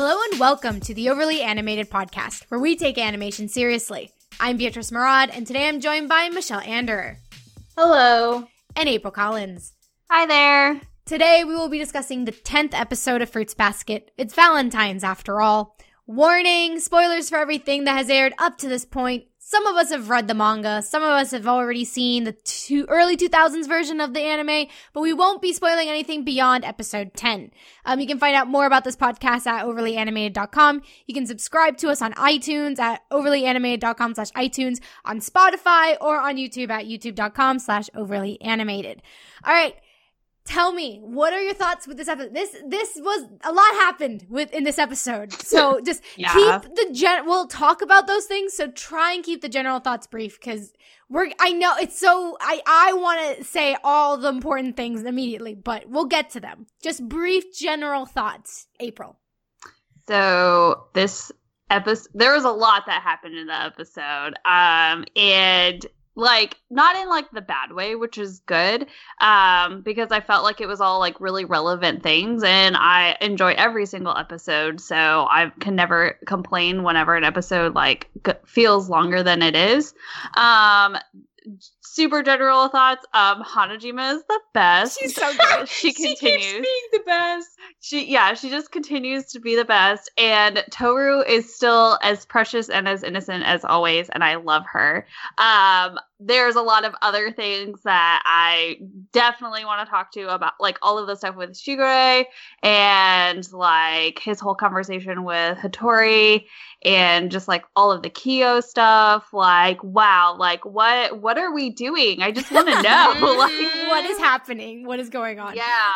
Hello and welcome to the Overly Animated Podcast, where we take animation seriously. I'm Beatrice Marad, and today I'm joined by Michelle Anderer. Hello. And April Collins. Hi there. Today we will be discussing the 10th episode of Fruits Basket. It's Valentine's after all. Warning, spoilers for everything that has aired up to this point. Some of us have read the manga, some of us have already seen the two, early 2000s version of the anime, but we won't be spoiling anything beyond episode 10. Um, you can find out more about this podcast at overlyanimated.com. You can subscribe to us on iTunes at overlyanimated.com slash iTunes, on Spotify, or on YouTube at youtube.com slash overlyanimated. All right tell me what are your thoughts with this episode this this was a lot happened with in this episode. So just yeah. keep the gen we'll talk about those things so try and keep the general thoughts brief because we're i know it's so i i want to say all the important things immediately but we'll get to them. Just brief general thoughts april. So this episode there was a lot that happened in the episode um and like not in like the bad way which is good um because i felt like it was all like really relevant things and i enjoy every single episode so i can never complain whenever an episode like g- feels longer than it is. Um super general thoughts. Um, Hanajima is the best. She's so good. she continues she being the best. She yeah, she just continues to be the best. And Toru is still as precious and as innocent as always, and I love her. Um, there's a lot of other things that I definitely want to talk to about, like all of the stuff with Shigure and like his whole conversation with Hattori and just like all of the Kyo stuff. Like, wow, like what what are we doing? I just want to know, like what is happening? What is going on? Yeah,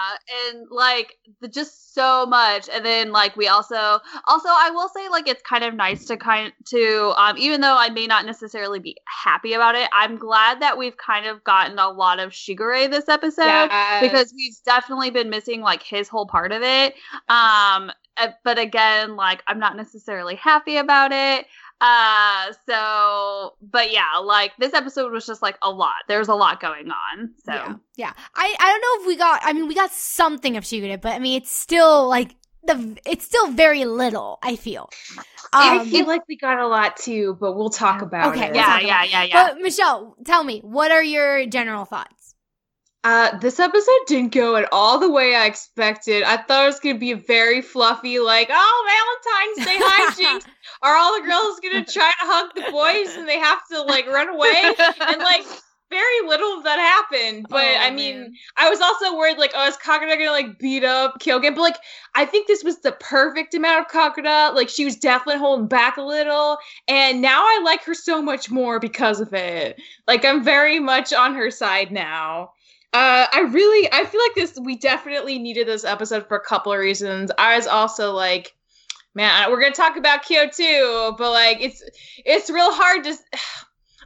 and like the, just so much. And then like we also also I will say like it's kind of nice to kind to um even though I may not necessarily be happy about it, I'm glad that we've kind of gotten a lot of Shigure this episode yes. because we've definitely been missing like his whole part of it. Um uh, but again, like I'm not necessarily happy about it. Uh, so, but yeah, like this episode was just like a lot. There's a lot going on. So yeah, yeah. I I don't know if we got. I mean, we got something of Shigure, but I mean, it's still like the. It's still very little. I feel. Um, I feel like we got a lot too, but we'll talk about okay, it. Yeah, yeah, yeah, yeah. But Michelle, tell me, what are your general thoughts? Uh, this episode didn't go at all the way I expected. I thought it was gonna be very fluffy, like, oh, Valentine's Day hijinks. Are all the girls gonna try to hug the boys and they have to like run away? And like very little of that happened. But oh, I mean, man. I was also worried, like, oh, is Kagura gonna like beat up Kyo again? But like, I think this was the perfect amount of Kagura. Like, she was definitely holding back a little, and now I like her so much more because of it. Like, I'm very much on her side now. Uh, I really, I feel like this. We definitely needed this episode for a couple of reasons. I was also like, man, we're gonna talk about Kyo too, but like, it's it's real hard to.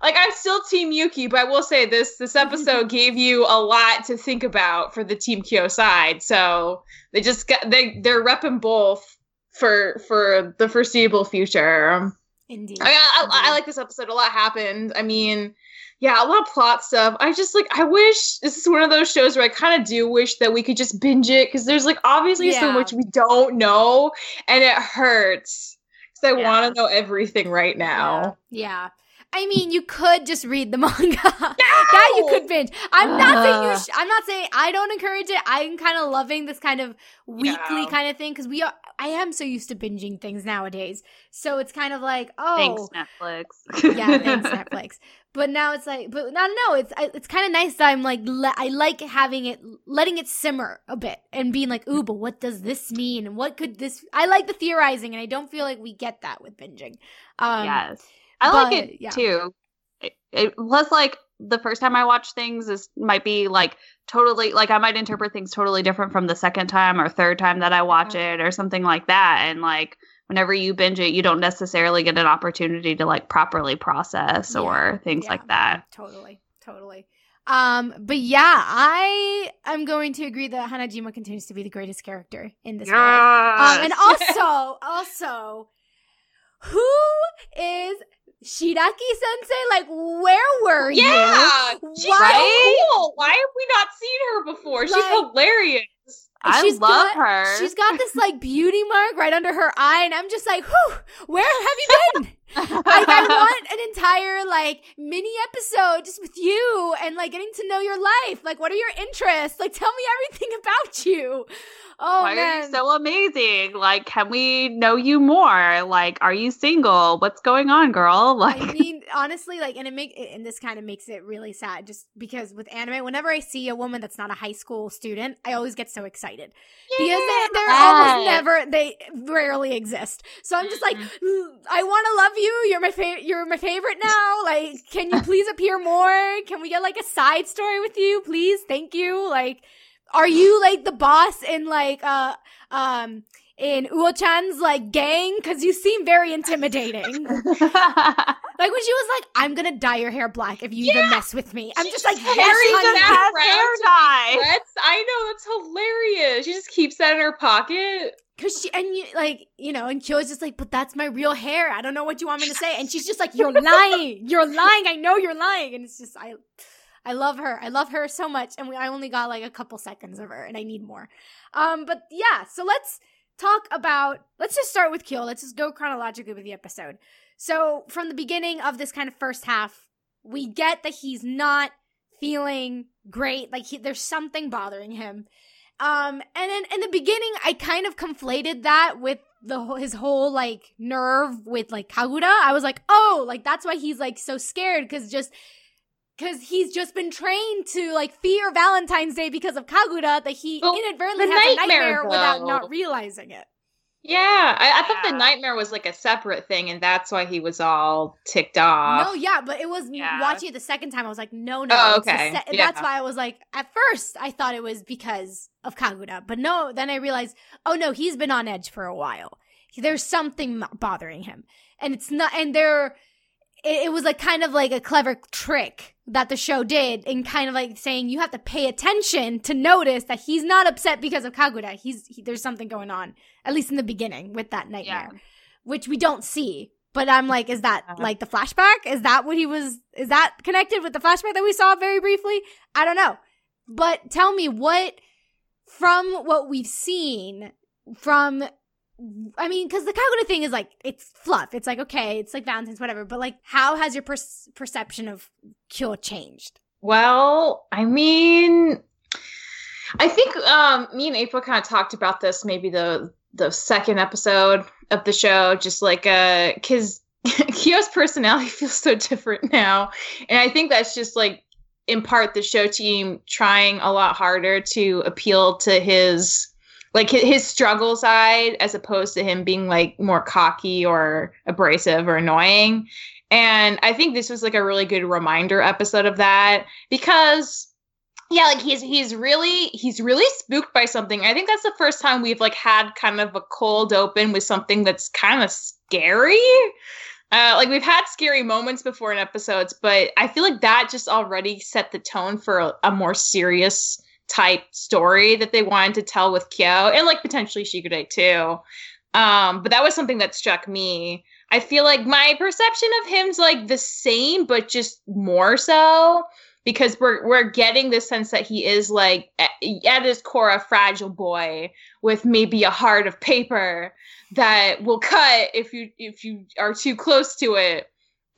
Like I'm still Team Yuki, but I will say this: this episode gave you a lot to think about for the Team Kyo side. So they just got they they're repping both for for the foreseeable future. Indeed. I, I, I, I like this episode. A lot happened. I mean, yeah, a lot of plot stuff. I just like I wish this is one of those shows where I kind of do wish that we could just binge it because there's like obviously yeah. so much we don't know and it hurts because I yeah. want to know everything right now. Yeah. yeah. I mean, you could just read the manga. No! that you could binge. I'm not saying you. Sh- I'm not saying I don't encourage it. I'm kind of loving this kind of weekly yeah. kind of thing because we are. I am so used to binging things nowadays, so it's kind of like, oh, thanks Netflix. yeah, thanks Netflix. But now it's like, but no, no, it's it's kind of nice that I'm like, le- I like having it, letting it simmer a bit and being like, ooh, but what does this mean? And what could this? I like the theorizing, and I don't feel like we get that with binging. Um, yes I but, like it yeah. too. It, it, plus, like the first time I watch things is might be like totally like I might interpret things totally different from the second time or third time that I watch it or something like that. And like whenever you binge it, you don't necessarily get an opportunity to like properly process yeah. or things yeah. like that. Totally, totally. Um, but yeah, I am going to agree that Hanajima continues to be the greatest character in this yes. world. Um, and also, also, who is Shiraki Sensei, like, where were you? Yeah, she's Why? so cool. Why have we not seen her before? Like, she's hilarious. I she's love got- her. She's got this like beauty mark right under her eye, and I'm just like, whew, where have you been? Like I want an entire like mini episode just with you and like getting to know your life. Like, what are your interests? Like, tell me everything about you. Oh Why man, are you so amazing? Like, can we know you more? Like, are you single? What's going on, girl? Like, I mean, honestly, like, and it make and this kind of makes it really sad, just because with anime, whenever I see a woman that's not a high school student, I always get so excited because they, they're almost never, they rarely exist. So I'm just like, Mhm. "Mm, I want to love you. You're my favorite. You're my favorite now. Like, can you please appear more? Can we get like a side story with you, please? Thank you. Like, are you like the boss in like uh um in Uo-chan's like gang? Because you seem very intimidating. Like when she was like, "I'm gonna dye your hair black if you even mess with me." I'm She just like, just "Yes, carries honey." it has around hair dye. That's, I know that's hilarious. She just keeps that in her pocket. Cause she and you like you know, and Kyo's just like, but that's my real hair. I don't know what you want me to say. And she's just like, you're lying. You're lying. I know you're lying. And it's just I, I love her. I love her so much. And we, I only got like a couple seconds of her, and I need more. Um, but yeah. So let's talk about. Let's just start with Kyo. Let's just go chronologically with the episode. So from the beginning of this kind of first half, we get that he's not feeling great. Like he, there's something bothering him. Um, and then in the beginning, I kind of conflated that with the his whole like nerve with like Kagura. I was like, oh, like that's why he's like so scared because just because he's just been trained to like fear Valentine's Day because of Kagura that he Well, inadvertently the has a nightmare, nightmare without not realizing it. Yeah, I, I thought the nightmare was like a separate thing, and that's why he was all ticked off. No, yeah, but it was Yeah. watching it the second time. I was like, no, no. Oh, okay. se- Yeah. That's why I was like, at first, I thought it was because of Kagura, but no. Then I realized, oh no, he's been on edge for a while. There's something bothering him, and it's not. And there, it, it was like kind of like a clever trick that the show did, in kind of like saying you have to pay attention to notice that he's not upset because of Kagura. He's he, there's something going on, at least in the beginning with that nightmare Yeah. which we don't see. But I'm like, is that like the flashback? Is that what he was? Is that connected with the flashback that we saw very briefly? I don't know. But tell me what, from what we've seen, from, I mean, because the Kagura thing is like, it's fluff. It's like, okay, it's like Valentine's, whatever. But like, how has your per- perception of Kyo changed? Well, I mean, I think um, me and April kind of talked about this maybe the the second episode of the show, just like uh, because Kyo's personality feels so different now, and I think that's just like in part the show team trying a lot harder to appeal to his like his, struggle side as opposed to him being like more cocky or abrasive or annoying. And I think this was like a really good reminder episode of that because yeah, like he's he's really he's really spooked by something. I think that's the first time we've like had kind of a cold open with something that's kind of scary. Uh, like we've had scary moments before in episodes, but I feel like that just already set the tone for a, a more serious type story that they wanted to tell with Kyo and like potentially Shigure too. Um, but that was something that struck me. I feel like my perception of him's like the same, but just more so because we're we're getting the sense that he is like at, at his core a fragile boy with maybe a heart of paper that will cut if you if you are too close to it.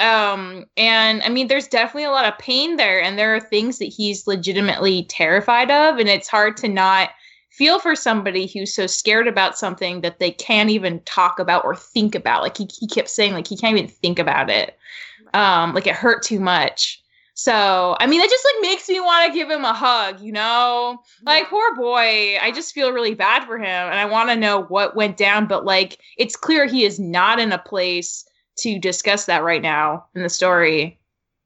Um, and I mean, there's definitely a lot of pain there, and there are things that he's legitimately terrified of, and it's hard to not feel for somebody who's so scared about something that they can't even talk about or think about. Like he, he kept saying, like he can't even think about it. Um, like it hurt too much. So I mean, it just like makes me want to give him a hug, you know? Like poor boy. I just feel really bad for him, and I want to know what went down. But like, it's clear he is not in a place to discuss that right now in the story.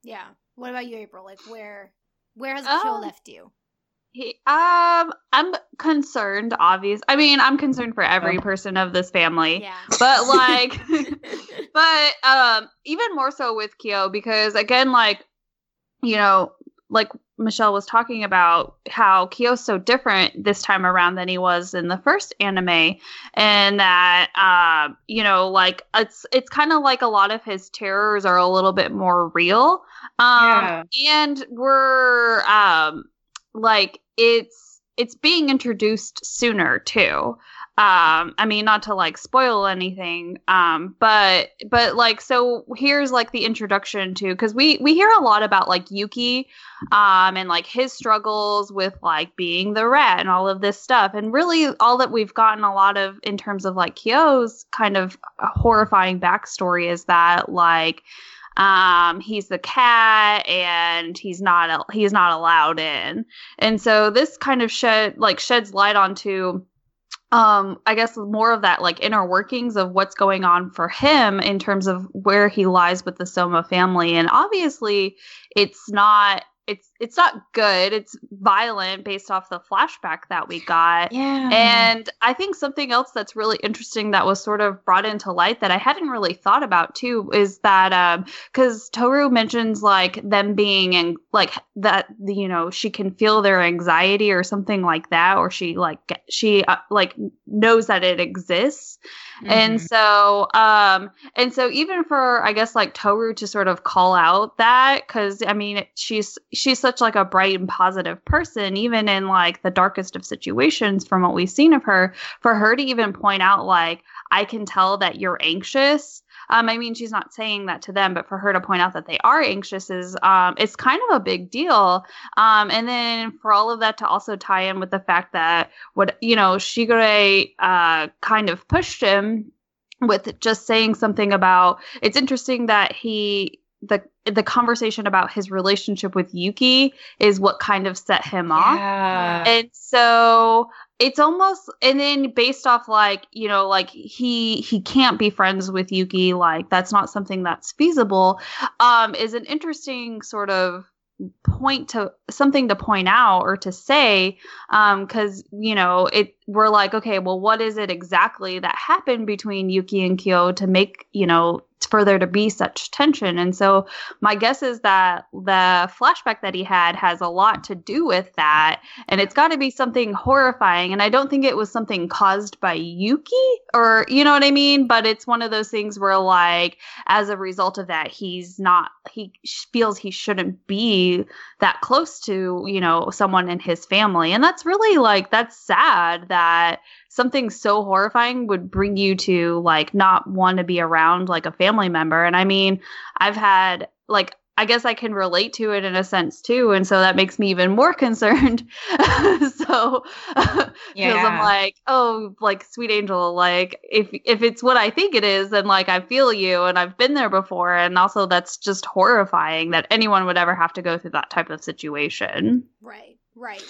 Yeah. What about you, April? Like, where, where has Oh. Kyo left you? He, um, I'm concerned. Obvious. I mean, I'm concerned for every Oh. person of this family. Yeah. But like, but um, even more so with Kyo because again, like, you know, like Michelle was talking about how Kyo's so different this time around than he was in the first anime, and that um, you know, like it's it's kind of like a lot of his terrors are a little bit more real. Um, Yeah. and we're um like it's it's being introduced sooner too um i mean not to like spoil anything um but but like so here's like the introduction to because we we hear a lot about like yuki um and like his struggles with like being the rat and all of this stuff. And really all that we've gotten a lot of in terms of like kyo's kind of horrifying backstory is that like um he's the cat and he's not he's not allowed in. And so this kind of shed like sheds light onto um i guess more of that like inner workings of what's going on for him in terms of where he lies with the soma family. And obviously it's not it's it's not good. It's violent based off the flashback that we got. Yeah. And I think something else that's really interesting that was sort of brought into light that I hadn't really thought about too is that um cuz Toru mentions like them being and like that you know she can feel their anxiety or something like that or she like she uh, like knows that it exists. Mm-hmm. And so um and so even for I guess like Toru to sort of call out that cuz I mean she's she's such like a bright and positive person even in like the darkest of situations from what we've seen of her for her to even point out like i can tell that you're anxious um, I mean, she's not saying that to them, but for her to point out that they are anxious is um, it's kind of a big deal. Um, and then for all of that to also tie in with the fact that what you know, Shigure uh, kind of pushed him with just saying something about. It's interesting that he the the conversation about his relationship with Yuki is what kind of set him yeah. off. And so it's almost and then based off like, you know, like he he can't be friends with Yuki, like that's not something that's feasible, um, is an interesting sort of point to something to point out or to say um because you know it we're like okay well what is it exactly that happened between yuki and kyo to make you know for there to be such tension. And so my guess is that the flashback that he had has a lot to do with that. And it's got to be something horrifying. And I don't think it was something caused by Yuki or, you know what I mean? But it's one of those things where, like, as a result of that, he's not, he feels he shouldn't be that close to, you know, someone in his family. And that's really like, that's sad that something so horrifying would bring you to like not want to be around like a family member. And I mean, I've had like I guess I can relate to it in a sense too, and so that makes me even more concerned. so, because yeah. I'm like, oh, like sweet angel, like if if it's what I think it is, then like I feel you, and I've been there before, and also that's just horrifying that anyone would ever have to go through that type of situation. Right, right.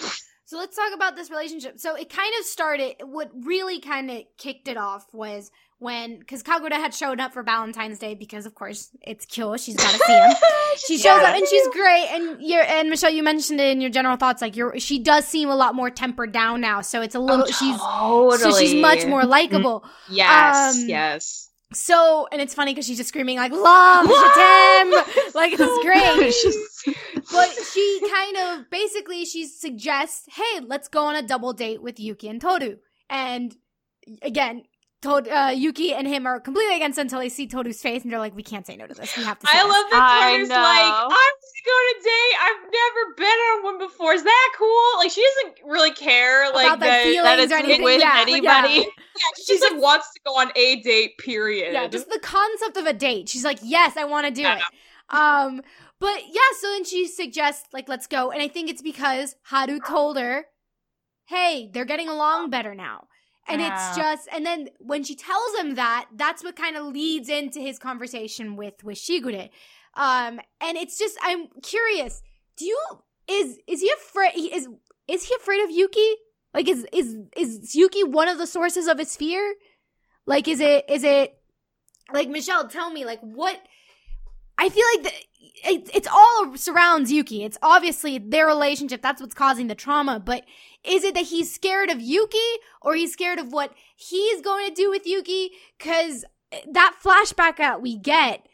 So let's talk about this relationship. So it kind of started, what really kind of kicked it off was when, because Kagura had shown up for Valentine's Day because, of course, it's Kyo. She's got to see him. she shows yeah. up and she's great. And you're, and Michelle, you mentioned it in your general thoughts, like you're, she does seem a lot more tempered down now. So it's a little, oh, totally. she's, so she's much more likable. Mm-hmm. Yes, um, yes. So, and it's funny because she's just screaming like "Love, Shatem!" like it's great. but she kind of basically she suggests, "Hey, let's go on a double date with Yuki and Toru." And again, told uh, Yuki and him are completely against until they see Toru's face and they're like, "We can't say no to this. We have to." I this. love that Toru's like, "I'm going to go to date. I've never been on one before. Is that cool?" Like she doesn't really care like About that, that it's anything. with yeah, anybody. Yeah. Yeah, she She's just like wants to go on a date. Period. Yeah, just the concept of a date. She's like, "Yes, I want to do it." Um, but yeah, so then she suggests like, "Let's go," and I think it's because Haru told her, "Hey, they're getting along better now." And it's just, and then when she tells him that, that's what kind of leads into his conversation with with Shigure. Um, and it's just, I'm curious. Do you is is he afraid? Is is he afraid of Yuki? Like, is is is Yuki one of the sources of his fear? Like, is it is it like Michelle? Tell me, like, what? I feel like the, it, it's all surrounds Yuki. It's obviously their relationship. That's what's causing the trauma. But is it that he's scared of Yuki or he's scared of what he's going to do with Yuki? Because that flashback that we get,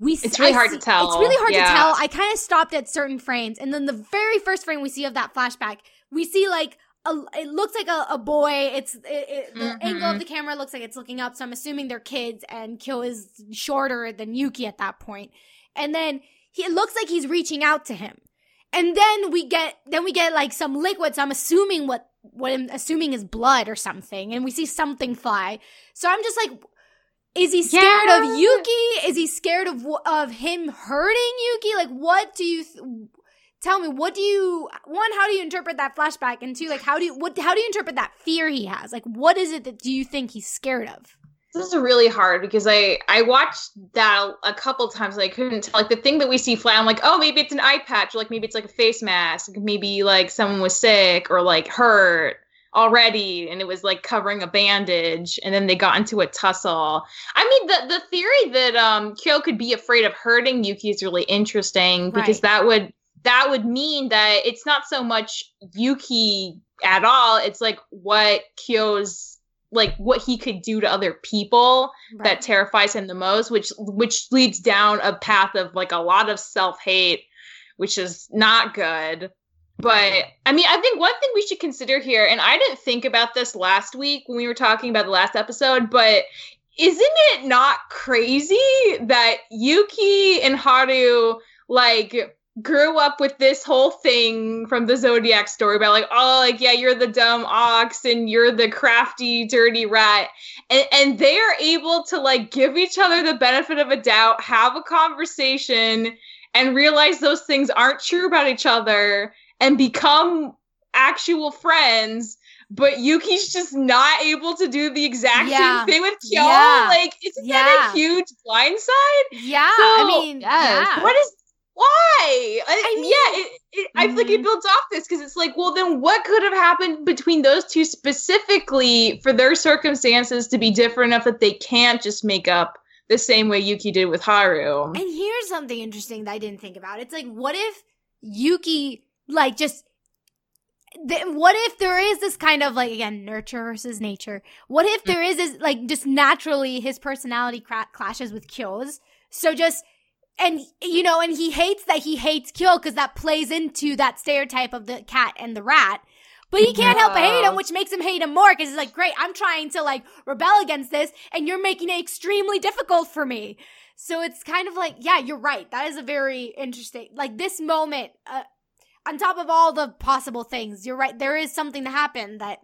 we it's really I hard see, to tell. It's really hard yeah. to tell. I kind of stopped at certain frames, and then the very first frame we see of that flashback, we see like a, it looks like a, a boy. It's it, it, the mm-hmm. angle of the camera looks like it's looking up, so I'm assuming they're kids. And Kyo is shorter than Yuki at that point, and then he it looks like he's reaching out to him. And then we get then we get like some liquid. So I'm assuming what what I'm assuming is blood or something, and we see something fly. So I'm just like, is he scared Yeah. of Yuki? Is he scared of of him hurting Yuki? Like, what do you th- tell me? What do you one? How do you interpret that flashback? And two, like, how do you what? How do you interpret that fear he has? Like, what is it that do you think he's scared of? This is really hard because I I watched that a couple times and I couldn't tell. Like the thing that we see fly, I'm like, oh, maybe it's an eye patch, or like maybe it's like a face mask, maybe like someone was sick or like hurt already, and it was like covering a bandage, and then they got into a tussle. I mean, the the theory that um Kyo could be afraid of hurting Yuki is really interesting because Right. that would that would mean that it's not so much Yuki at all. It's like what Kyo's like what he could do to other people that terrifies him the most which which leads down a path of like a lot of self-hate which is not good but i mean i think one thing we should consider here and i didn't think about this last week when we were talking about the last episode but isn't it not crazy that yuki and haru like grew up with this whole thing from the Zodiac story about like, oh, like yeah, you're the dumb ox and you're the crafty, dirty rat, and and they are able to like give each other the benefit of a doubt, have a conversation, and realize those things aren't true about each other, and become actual friends. But Yuki's just not able to do the exact Yeah. same thing with Kyo. Yeah. Like, isn't that a huge blindside? Yeah, I mean, yes. yeah. What is why? I, I mean- yeah, it, it, I feel like it Mhm. builds off this because it's like, well, then what could have happened between those two specifically for their circumstances to be different enough that they can't just make up the same way Yuki did with Haru? And here's something interesting that I didn't think about. It's like, what if Yuki, like, just. Th- what if there is this kind of like again nurture versus nature? What if there is this like just naturally his personality cra- clashes with Kyo's? So just and you know, and he hates that he hates Kyo because that plays into that stereotype of the cat and the rat. But he can't help but hate him, which makes him hate him more because he's like, great, I'm trying to like rebel against this, and you're making it extremely difficult for me. So it's kind of like, yeah, you're right. That is a very interesting, like this moment, uh, on top of all the possible things, you're right. There is something to happen that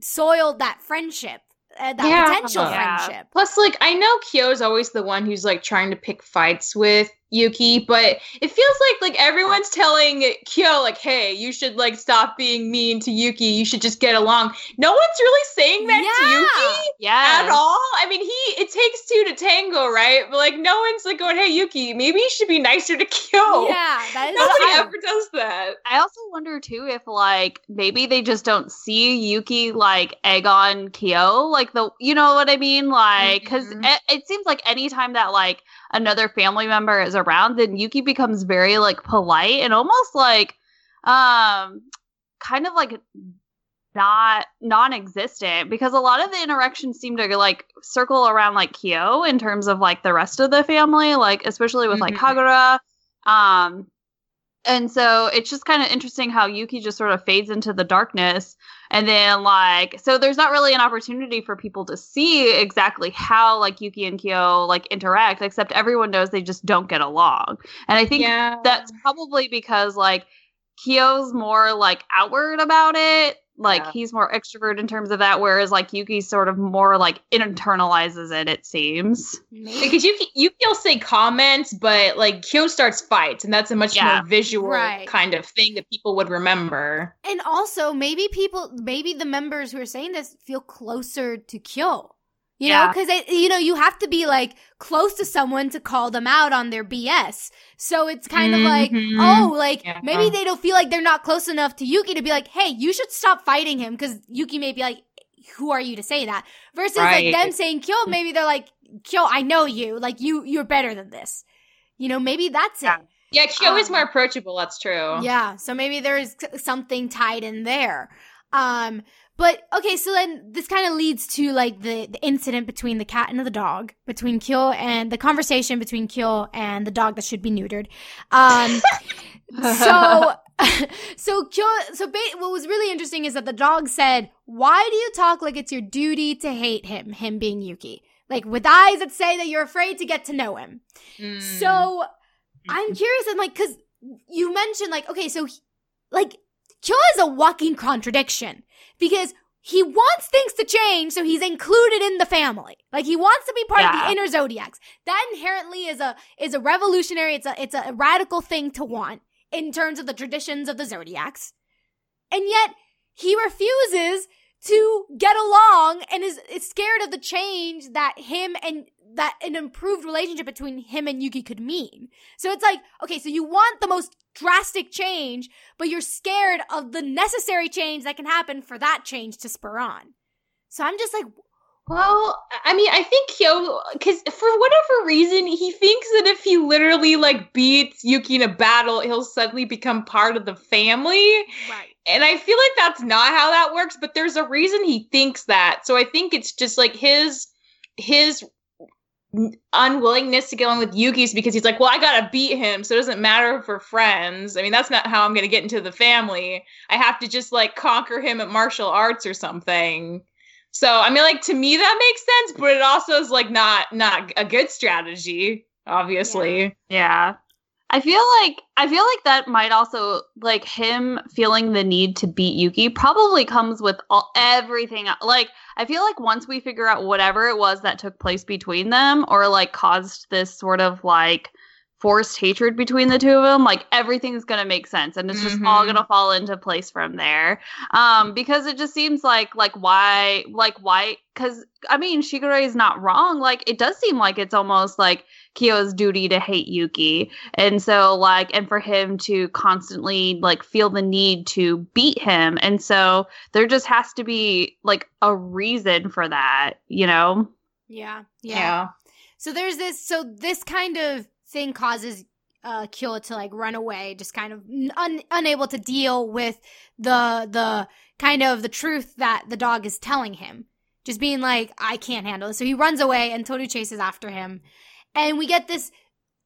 soiled that friendship, uh, that Yeah. potential Yeah. friendship. Plus, like, I know Kyo's always the one who's like trying to pick fights with Yuki, but it feels like like everyone's telling Kyo like, "Hey, you should like stop being mean to Yuki. You should just get along." No one's really saying that to Yuki. Yes. at all. I mean, he it takes two to tango, right? But like, no one's like going, "Hey, Yuki, maybe you should be nicer to Kyo." Yeah, that is nobody true. ever does that. I also wonder too if like maybe they just don't see Yuki like egg on Kyo, like the you know what I mean, like because Mhm. it, it seems like anytime that like another family member is around, then Yuki becomes very like polite and almost like um kind of like not non-existent because a lot of the interactions seem to like circle around like Kyo in terms of like the rest of the family, like especially with like Mhm. Kagura. Um and so it's just kind of interesting how Yuki just sort of fades into the darkness. And then, like, so there's not really an opportunity for people to see exactly how, like, Yuki and Kyo, like, interact, except everyone knows they just don't get along. And I think yeah, that's probably because, like, Kyo's more, like, outward about it. Like, Yeah. he's more extrovert in terms of that, whereas, like, Yuki sort of more, like, internalizes it, it seems. Maybe. because Yuki Yuki will say comments, but like Kyo starts fights, and that's a much Yeah. more visual Right. kind of thing that people would remember. And also, maybe people, maybe the members who are saying this feel closer to Kyo. You know, Yeah. because you know you have to be like close to someone to call them out on their BS. So it's kind of like, Mhm. oh, like Yeah. maybe they don't feel like they're not close enough to Yuki to be like, hey, you should stop fighting him because Yuki may be like, who are you to say that? Versus Right. like them saying Kyo, maybe they're like, Kyo, I know you, like you, you're better than this. You know, maybe that's Yeah. it. Yeah, Kyo is Um, more approachable. That's true. Yeah, so maybe there's something tied in there. Um, but okay, so then this kind of leads to like the, the incident between the cat and the dog, between Kyo and the conversation between Kyo and the dog that should be neutered. Um, so so Kyo, so ba- what was really interesting is that the dog said, "Why do you talk like it's your duty to hate him? Him being Yuki, like with eyes that say that you're afraid to get to know him." Mm. So I'm curious. I'm like, because you mentioned like okay, so he, like Kyo is a walking contradiction because he wants things to change, so he's included in the family. Like he wants to be part yeah. of the inner zodiacs. That inherently is a is a revolutionary. It's a it's a radical thing to want in terms of the traditions of the zodiacs, and yet he refuses to get along and is, is scared of the change that him and that an improved relationship between him and Yuki could mean. So it's like, okay, so you want the most drastic change, but you're scared of the necessary change that can happen for that change to spur on. So I'm just like, well, I mean, I think Kyo, because for whatever reason, he thinks that if he literally like beats Yuki in a battle, he'll suddenly become part of the family. Right. And I feel like that's not how that works, but there's a reason he thinks that. So I think it's just like his his unwillingness to get along with Yuki's because he's like, well, I gotta beat him, so it doesn't matter if we're friends. I mean, that's not how I'm gonna get into the family. I have to just like conquer him at martial arts or something. So I mean, like to me that makes sense, but it also is like not not a good strategy, obviously. Yeah. yeah. I feel like I feel like that might also like him feeling the need to beat Yuki probably comes with all everything. Like I feel like once we figure out whatever it was that took place between them or like caused this sort of like forced hatred between the two of them, like everything's gonna make sense and it's just mm-hmm. all gonna fall into place from there. Um, because it just seems like like why like why because I mean Shigure is not wrong. Like it does seem like it's almost like Kyo's duty to hate Yuki. And so like and for him to constantly like feel the need to beat him. And so there just has to be like a reason for that, you know? Yeah. Yeah. yeah. So there's this so this kind of thing causes uh Kyo to like run away, just kind of un- unable to deal with the the kind of the truth that the dog is telling him. Just being like, I can't handle it. So he runs away and Toru chases after him. And we get this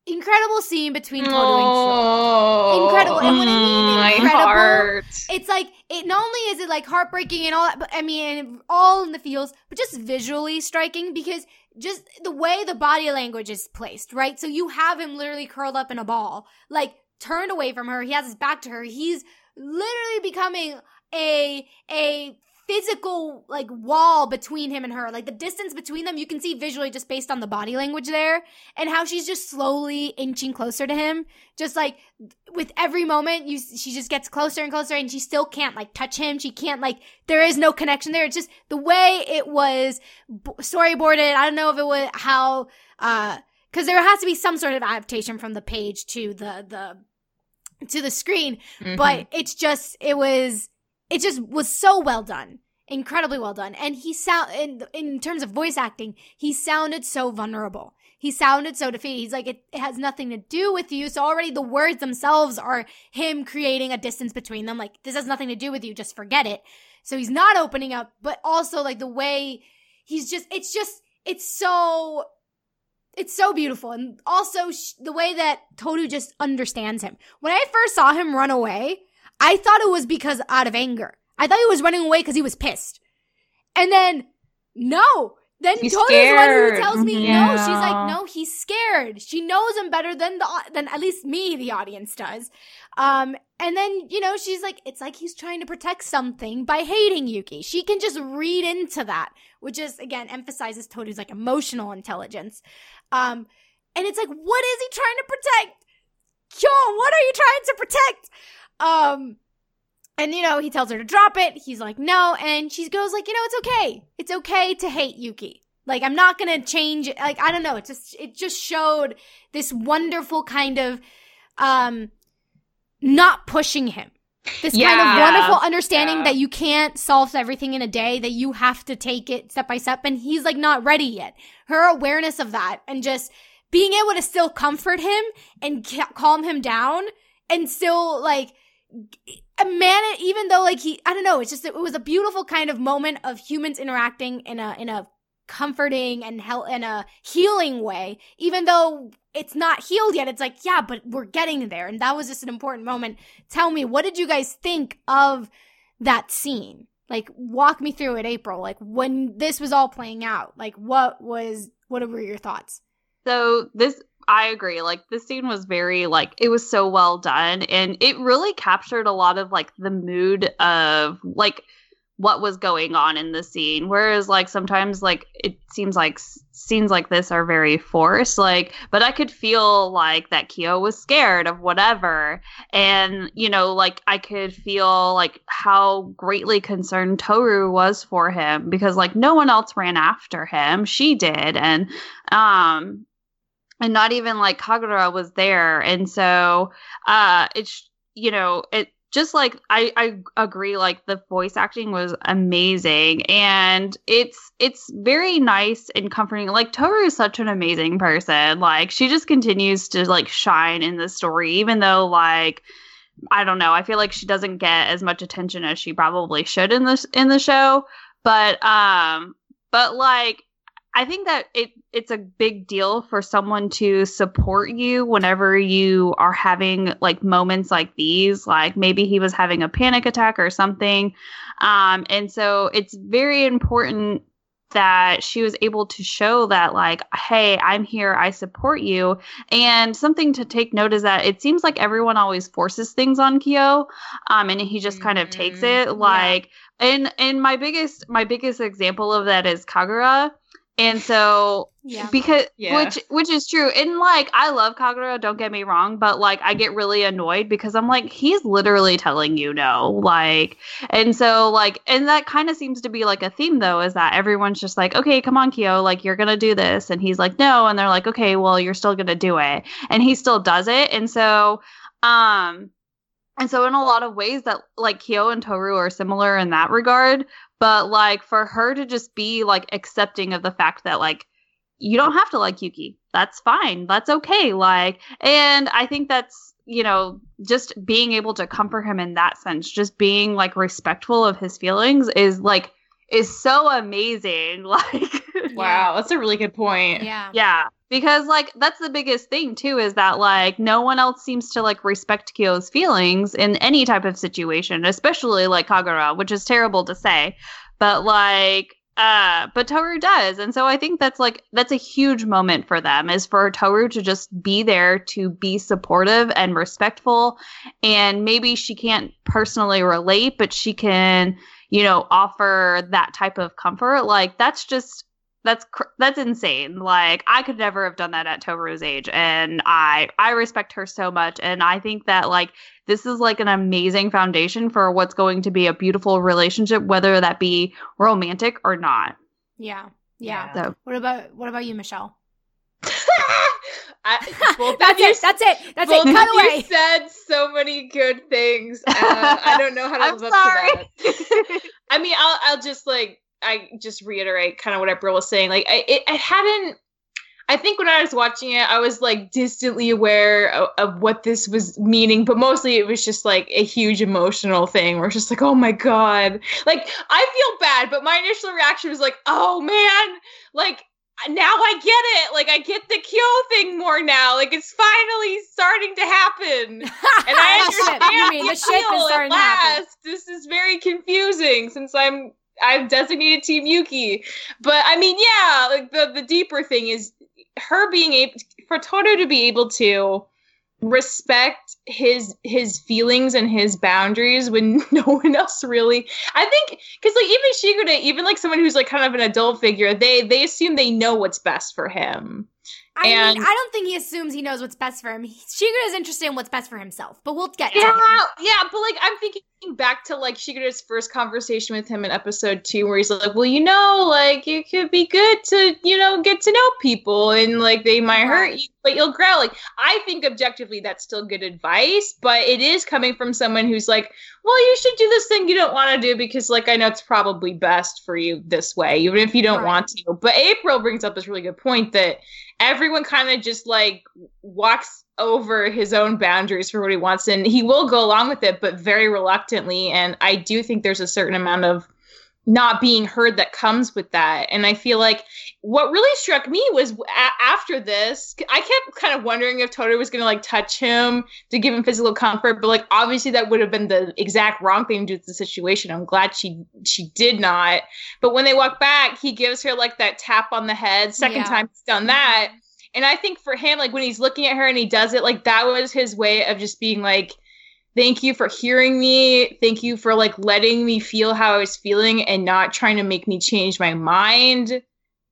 incredible scene between Toru oh, and Kyo. Incredible. And when I mean incredible, it's like it not only is it like heartbreaking and all that, but I mean all in the feels, but just visually striking because just the way the body language is placed, right? So you have him literally curled up in a ball, like turned away from her. He has his back to her. He's literally becoming a a physical like wall between him and her. Like the distance between them, you can see visually just based on the body language there and how she's just slowly inching closer to him. Just like with every moment, you she just gets closer and closer, and she still can't like touch him. She can't like there is no connection there. It's just the way it was storyboarded. I don't know if it was how uh because there has to be some sort of adaptation from the page to the the to the screen, mm-hmm. but it's just it was it just was so well done incredibly well done. And he sound in in terms of voice acting he sounded so vulnerable. He sounded so defeated. He's like it, it, has nothing to do with you. So already the words themselves are him creating a distance between them. Like this has nothing to do with you. Just forget it. So he's not opening up but also like the way he's just it's just it's so it's so beautiful. And also sh- the way that Toru just understands him. When i first saw him run away I thought it was because out of anger. I thought he was running away because he was pissed. And then, no. Then Toru's the one who tells me yeah. no. She's like, no, he's scared. She knows him better than the than at least me, the audience does. Um, and then you know she's like, it's like he's trying to protect something by hating Yuki. She can just read into that, which is again emphasizes Toru's like emotional intelligence. Um, and it's like, what is he trying to protect? Kyo, what are you trying to protect? Um, and you know, he tells her to drop it. He's like, no. And she goes like, you know, it's okay. It's okay to hate Yuki. Like, I'm not gonna change it. Like, I don't know. It just, it just showed this wonderful kind of, um, not pushing him. This yeah. kind of wonderful understanding yeah. that you can't solve everything in a day, that you have to take it step by step. And he's like not ready yet. Her awareness of that and just being able to still comfort him and calm him down and still like, a man even though like he i don't know it's just it was a beautiful kind of moment of humans interacting in a in a comforting and hel- in a healing way even though it's not healed yet. It's like yeah but we're getting there. And that was just an important moment. Tell me what did you guys think of that scene? Like walk me through it april. Like when this was all playing out like what was what were your thoughts? So this I agree. Like this scene was very like it was so well done and it really captured a lot of like the mood of like what was going on in the scene whereas like sometimes like it seems like scenes like this are very forced like but i could feel like that kyo was scared of whatever and you know like i could feel like how greatly concerned toru was for him because like no one else ran after him she did and um and not even like kagura was there. And so uh it's you know it just like I, I agree like the voice acting was amazing. And it's it's very nice and comforting. Like toru is such an amazing person. Like she just continues to like shine in the story even though like i don't know. I feel like she doesn't get as much attention as she probably should in this in the show. But um but like I think that it it's a big deal for someone to support you whenever you are having like moments like these. Like maybe he was having a panic attack or something, um, and so it's very important that she was able to show that like hey i'm here i support you and something to take note is that it seems like everyone always forces things on kyo um and he just kind of takes mm-hmm. it like yeah. and and my biggest my biggest example of that is kagura and so yeah. because yeah. which which is true. And like I love Kagura, don't get me wrong, but like I get really annoyed because I'm like he's literally telling you no. Like and so like and that kind of seems to be like a theme though is that everyone's just like, "Okay, come on, Kyo, like you're going to do this." And he's like, "No." And they're like, "Okay, well, you're still going to do it." And he still does it. And so um and so in a lot of ways that like Kyo and Toru are similar in that regard, but like for her to just be like accepting of the fact that like you don't have to like Yuki. That's fine. That's okay. Like and I think that's you know just being able to comfort him in that sense, just being like respectful of his feelings is like is so amazing. Like wow, that's a really good point. Yeah. Yeah because like that's the biggest thing too is that like no one else seems to like respect Kyo's feelings in any type of situation, especially like Kagura, which is terrible to say, but like uh but Toru does. And so I think that's like that's a huge moment for them is for Toru to just be there to be supportive and respectful and maybe she can't personally relate, but she can, you know, offer that type of comfort. Like that's just that's cr- that's insane. Like I could never have done that at Toru's age, and I I respect her so much, and I think that like this is like an amazing foundation for what's going to be a beautiful relationship, whether that be romantic or not. Yeah, yeah. So. What about what about you, Michelle? I, that's, it, that's it. That's it. Cut away. You said so many good things. Uh, I don't know how to live sorry. up to that. I mean, I'll I'll just like I just reiterate kind of what April was saying. Like I, it, I hadn't. I think when I was watching it, I was like distantly aware of, of, what this was meaning, but mostly it was just like a huge emotional thing where it's just like, oh my god, like I feel bad, but my initial reaction was like, oh man, like now I get it. Like I get the Kyo thing more now. Like it's finally starting to happen, and I understand. you mean the shit is starting to happen. This is very confusing since I'm I've designated Team Yuki. But I mean, yeah, like the the deeper thing is her being able for Toru to be able to respect his his feelings and his boundaries when no one else really i think because like even shigure even like someone who's like kind of an adult figure they they assume they know what's best for him I and, mean, I don't think he assumes he knows what's best for him. Shigure is interested in what's best for himself, but we'll get yeah, Yeah, but like I'm thinking back to like Shigure's first conversation with him in episode two, where he's like, "Well, you know, like it could be good to you know get to know people, and like they might hurt you, but you'll grow." Like I think objectively that's still good advice, but it is coming from someone who's like, "Well, you should do this thing you don't want to do because like I know it's probably best for you this way, even if you don't right. want to." But April brings up this really good point that everyone kind of just like walks over his own boundaries for what he wants and he will go along with it but very reluctantly and i do think there's a certain amount of not being heard that comes with that. And i feel like what really struck me was a- after this i kept kind of wondering if toru was going to like touch him to give him physical comfort but like obviously that would have been the exact wrong thing to do with the situation. I'm glad she she did not. But when they walk back he gives her like that tap on the head. Second yeah. time he's done mm-hmm. that. And I think for him, like when he's looking at her and he does it, like that was his way of just being like, thank you for hearing me. Thank you for like letting me feel how I was feeling and not trying to make me change my mind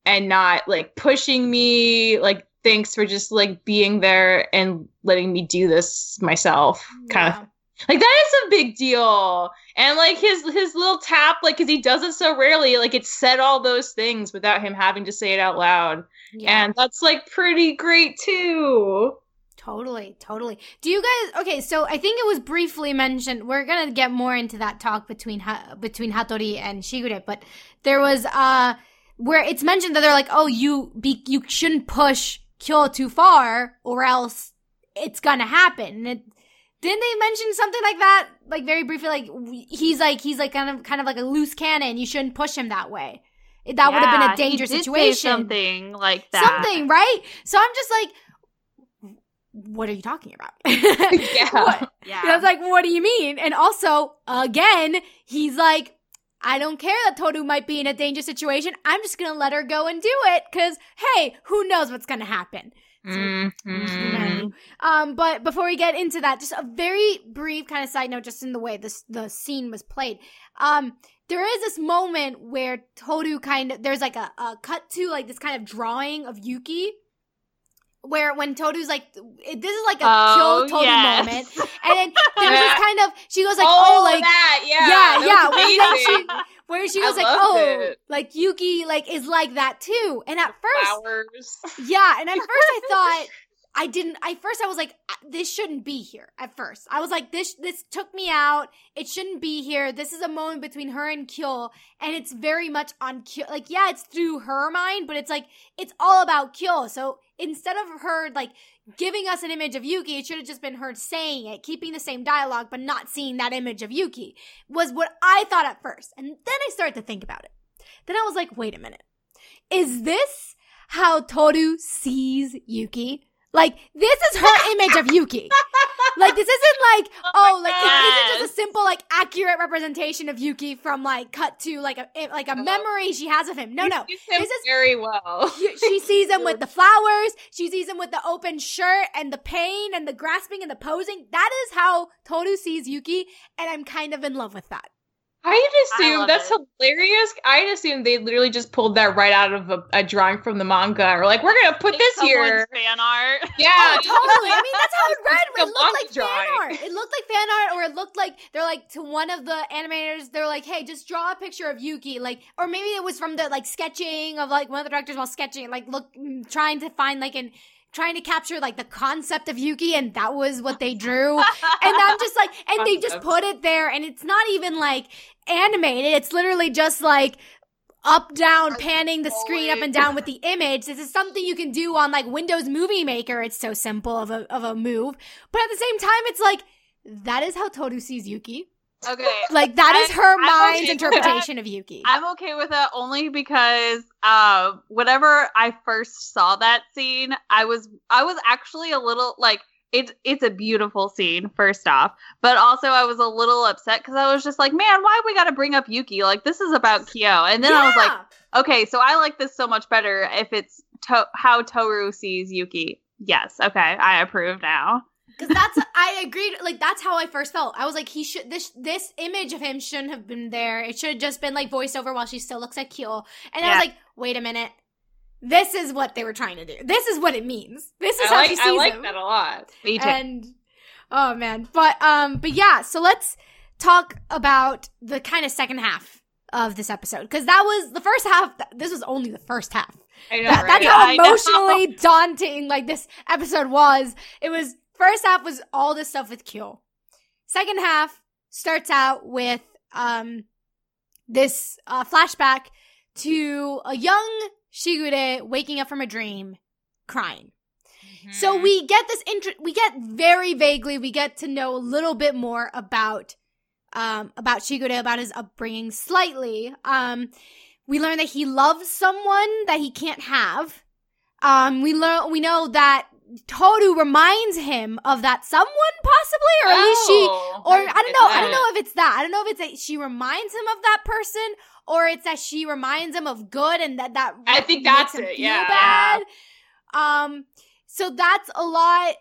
and not like pushing me. Like, thanks for just like being there and letting me do this myself. Kind Yeah. of like that is a big deal. And like his his little tap, like because he does it so rarely, like it said all those things without him having to say it out loud. Yeah. And that's like pretty great too. Totally, totally. Do you guys? Okay, so I think it was briefly mentioned. We're gonna get more into that talk between ha- between Hatori and Shigure, but there was uh where it's mentioned that they're like, oh, you be you shouldn't push Kyo too far, or else it's gonna happen. And it, didn't they mention something like that? Like very briefly, like he's like he's like kind of kind of like a loose cannon. You shouldn't push him that way. That would have been a dangerous he did say situation. something like that. Something, right? So I'm just like, what are you talking about? Yeah. What? Yeah. And I was like, what do you mean? And also, again, he's like, I don't care that Toru might be in a dangerous situation. I'm just gonna let her go and do it because, hey, who knows what's gonna happen? Mhm. Um, but before we get into that, just a very brief kind of side note, just in the way this the scene was played. Um, there is this moment where Toru kind of there's like a, a cut to like this kind of drawing of Yuki. Where when Toru's like, this is like a Oh, kill Toru yes. moment, and then there's this kind of she goes like, oh, oh, like that, yeah, yeah, yeah, then she- where she I like, oh, it. like Yuki like is like that too, and at first flowers. yeah, and at first I thought I didn't. I first I was like, "Ah, this shouldn't be here. At first, I was like, this this took me out. It shouldn't be here. This is a moment between her and Kyo, and it's very much on Kyo. Like, yeah, it's through her mind, but it's like it's all about Kyo. So instead of her like giving us an image of Yuki, it should have just been her saying it, keeping the same dialogue, but not seeing that image of Yuki. Was what I thought at first, and then I started to think about it. Then I was like, wait a minute, is this how Toru sees Yuki? Like, this is her image of Yuki. Like, this isn't like, oh, oh, like, it isn't just a simple, like, accurate representation of Yuki from, like, cut to, like, a, like a memory she has of him. No, no. He sees him This is- very well. She she sees him with the flowers. She sees him with the open shirt and the pain and the grasping and the posing. That is how Toru sees Yuki, and I'm kind of in love with that. I'd I assume that's it. hilarious. I'd assume they literally just pulled that right out of a, a drawing from the manga, or like, we're gonna put this Someone's here. fan art. Yeah, Oh, totally. I mean, that's how it read. It looked like manga fan art. It looked like fan art, or it looked like they're like to one of the animators. They're like, "Hey, just draw a picture of Yuki." Like, or maybe it was from the like sketching of like one of the directors while sketching, like look, mm, trying to find like an. Trying to capture like the concept of Yuki, and that was what they drew. and I'm just like, and they just put it there, and it's not even like animated. It's literally just like up, down, panning the screen up and down with the image. This is something you can do on like Windows Movie Maker. It's so simple of a of a move, but at the same time, it's like that is how Toru sees Yuki. Okay. Like that is her I'm mind's okay interpretation of Yuki. I'm okay with that only because uh, whenever I first saw that scene, I was I was actually a little like it's it's a beautiful scene first off, but also I was a little upset because I was just like, man, why we got to bring up Yuki? Like this is about Kyo, and then I was like, okay, so I like this so much better if it's to- how Toru sees Yuki. Yes, okay, I approve now. Because that's I agreed. Like that's how I first felt. I was like, he should this this image of him shouldn't have been there. It should have just been like voiceover while she still looks at Kyo. And I was like, wait a minute. This is what they were trying to do. This is what it means. This is I how like, she sees I like him. that a lot. Me too. And oh man, but um, but yeah. So let's talk about the kind of second half of this episode because that was the first half. This was only the first half. I know, That- right? That's how emotionally daunting like this episode was. It was first half was all this stuff with Kyo. Second half starts out with um this uh, flashback to a young Shigure waking up from a dream, crying. So Mhm. we get this intro. We get very vaguely. We get to know a little bit more about um about Shigure, about his upbringing, slightly. Um, we learn that he loves someone that he can't have. Um, we learn we know that Toru reminds him of that someone, possibly, or at least she Oh, or I don't know. I don't know if it's that. I don't know if it's that she reminds him of that person, or it's that she reminds him of good, and that that I think makes that's him it, feel yeah. bad. Um, so that's a lot.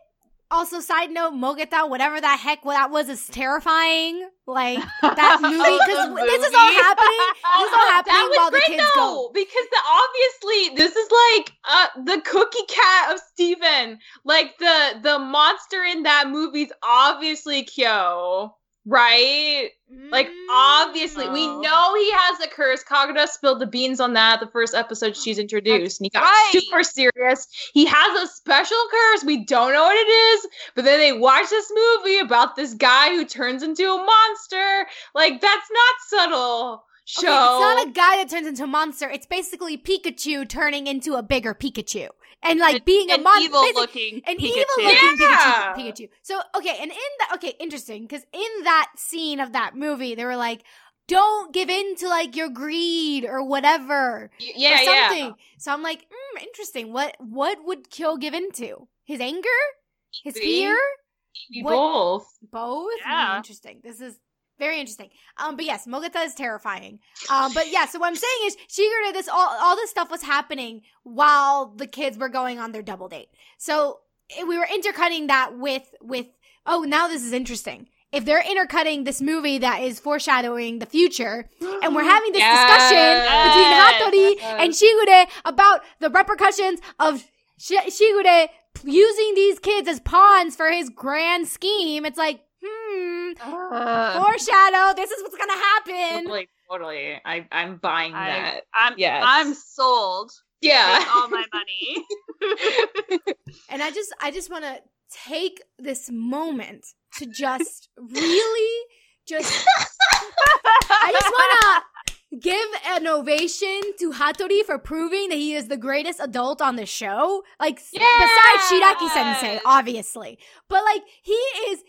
Also, side note, Mogeta, whatever that heck that was, is terrifying. Like that movie, because this is all happening. This is all happening while the kids go. because the, obviously this is like uh, the cookie cat of Steven. Like the the monster in that movie's obviously Kyo, right? Like obviously, we mm-hmm. know he has a curse. Kagura spilled the beans on that the first episode she's introduced, and he got right. super serious. He has a special curse. We don't know what it is, but then they watch this movie about this guy who turns into a monster. Like that's not subtle. Show. Okay, it's not a guy that turns into a monster. It's basically Pikachu turning into a bigger Pikachu, and like being a An monster. evil looking an Pikachu. evil looking Yeah. Pikachu, Pikachu. So okay, and in that okay, interesting because in that scene of that movie, they were like, "Don't give in to like your greed or whatever." Y- or yeah, yeah. So I'm like, mm, interesting. What what would Kyo give into? His anger? His Greed? fear? Maybe What- both. Both? Mm, Yeah. interesting. This is very interesting. Um, but yes, Mogeta is terrifying. Um, but yeah, so what I'm saying is Shigure, this all all this stuff was happening while the kids were going on their double date. So eh, we were intercutting that with with oh now this is interesting. If they're intercutting this movie that is foreshadowing the future, and we're having this discussion between Yes. Hatori and Shigure about the repercussions of Sh- Shigure using these kids as pawns for his grand scheme. It's like, hmm, Uh, foreshadow. This is what's gonna happen. Totally, totally. I, I'm buying I- that. I'm Yes. I'm sold. Yeah. Take all my money. And I just, I just want to take this moment to just really, just, I just want to give an ovation to Hatori for proving that he is the greatest adult on the show. Like, s- besides Shiraki Sensei, obviously. But like, he is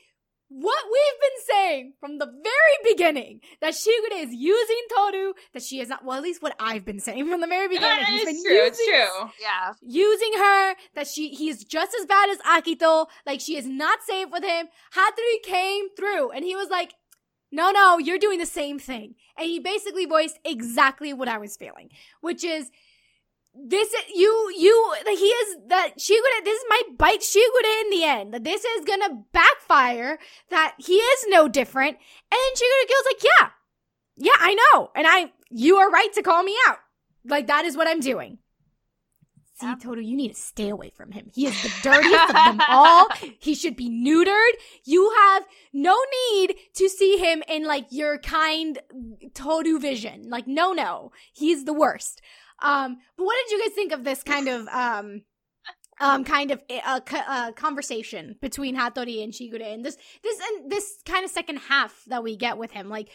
what we've been saying from the very beginning that Shigure is using Toru, that she is not, well, at least what I've been saying from the very beginning. He's been it's true. It's using true. yeah. using her that she he's just as bad as Akito like she is not safe with him Hatori came through and he was like no no you're doing the same thing and he basically voiced exactly what I was feeling which is this is you you like he is that Shigure this might bite Shigure in the end that this is gonna backfire that he is no different and Shigure goes like yeah yeah I know and I you are right to call me out like that is what I'm doing See. Toto, you need to stay away from him. He is the dirtiest of them all. He should be neutered. You have no need to see him in like your kind Toru vision. Like, no, no. He's the worst. Um, but what did you guys think of this kind of, um, um, kind of uh, co- uh, conversation between Hatori and Shigure and this, this, and this kind of second half that we get with him? Like,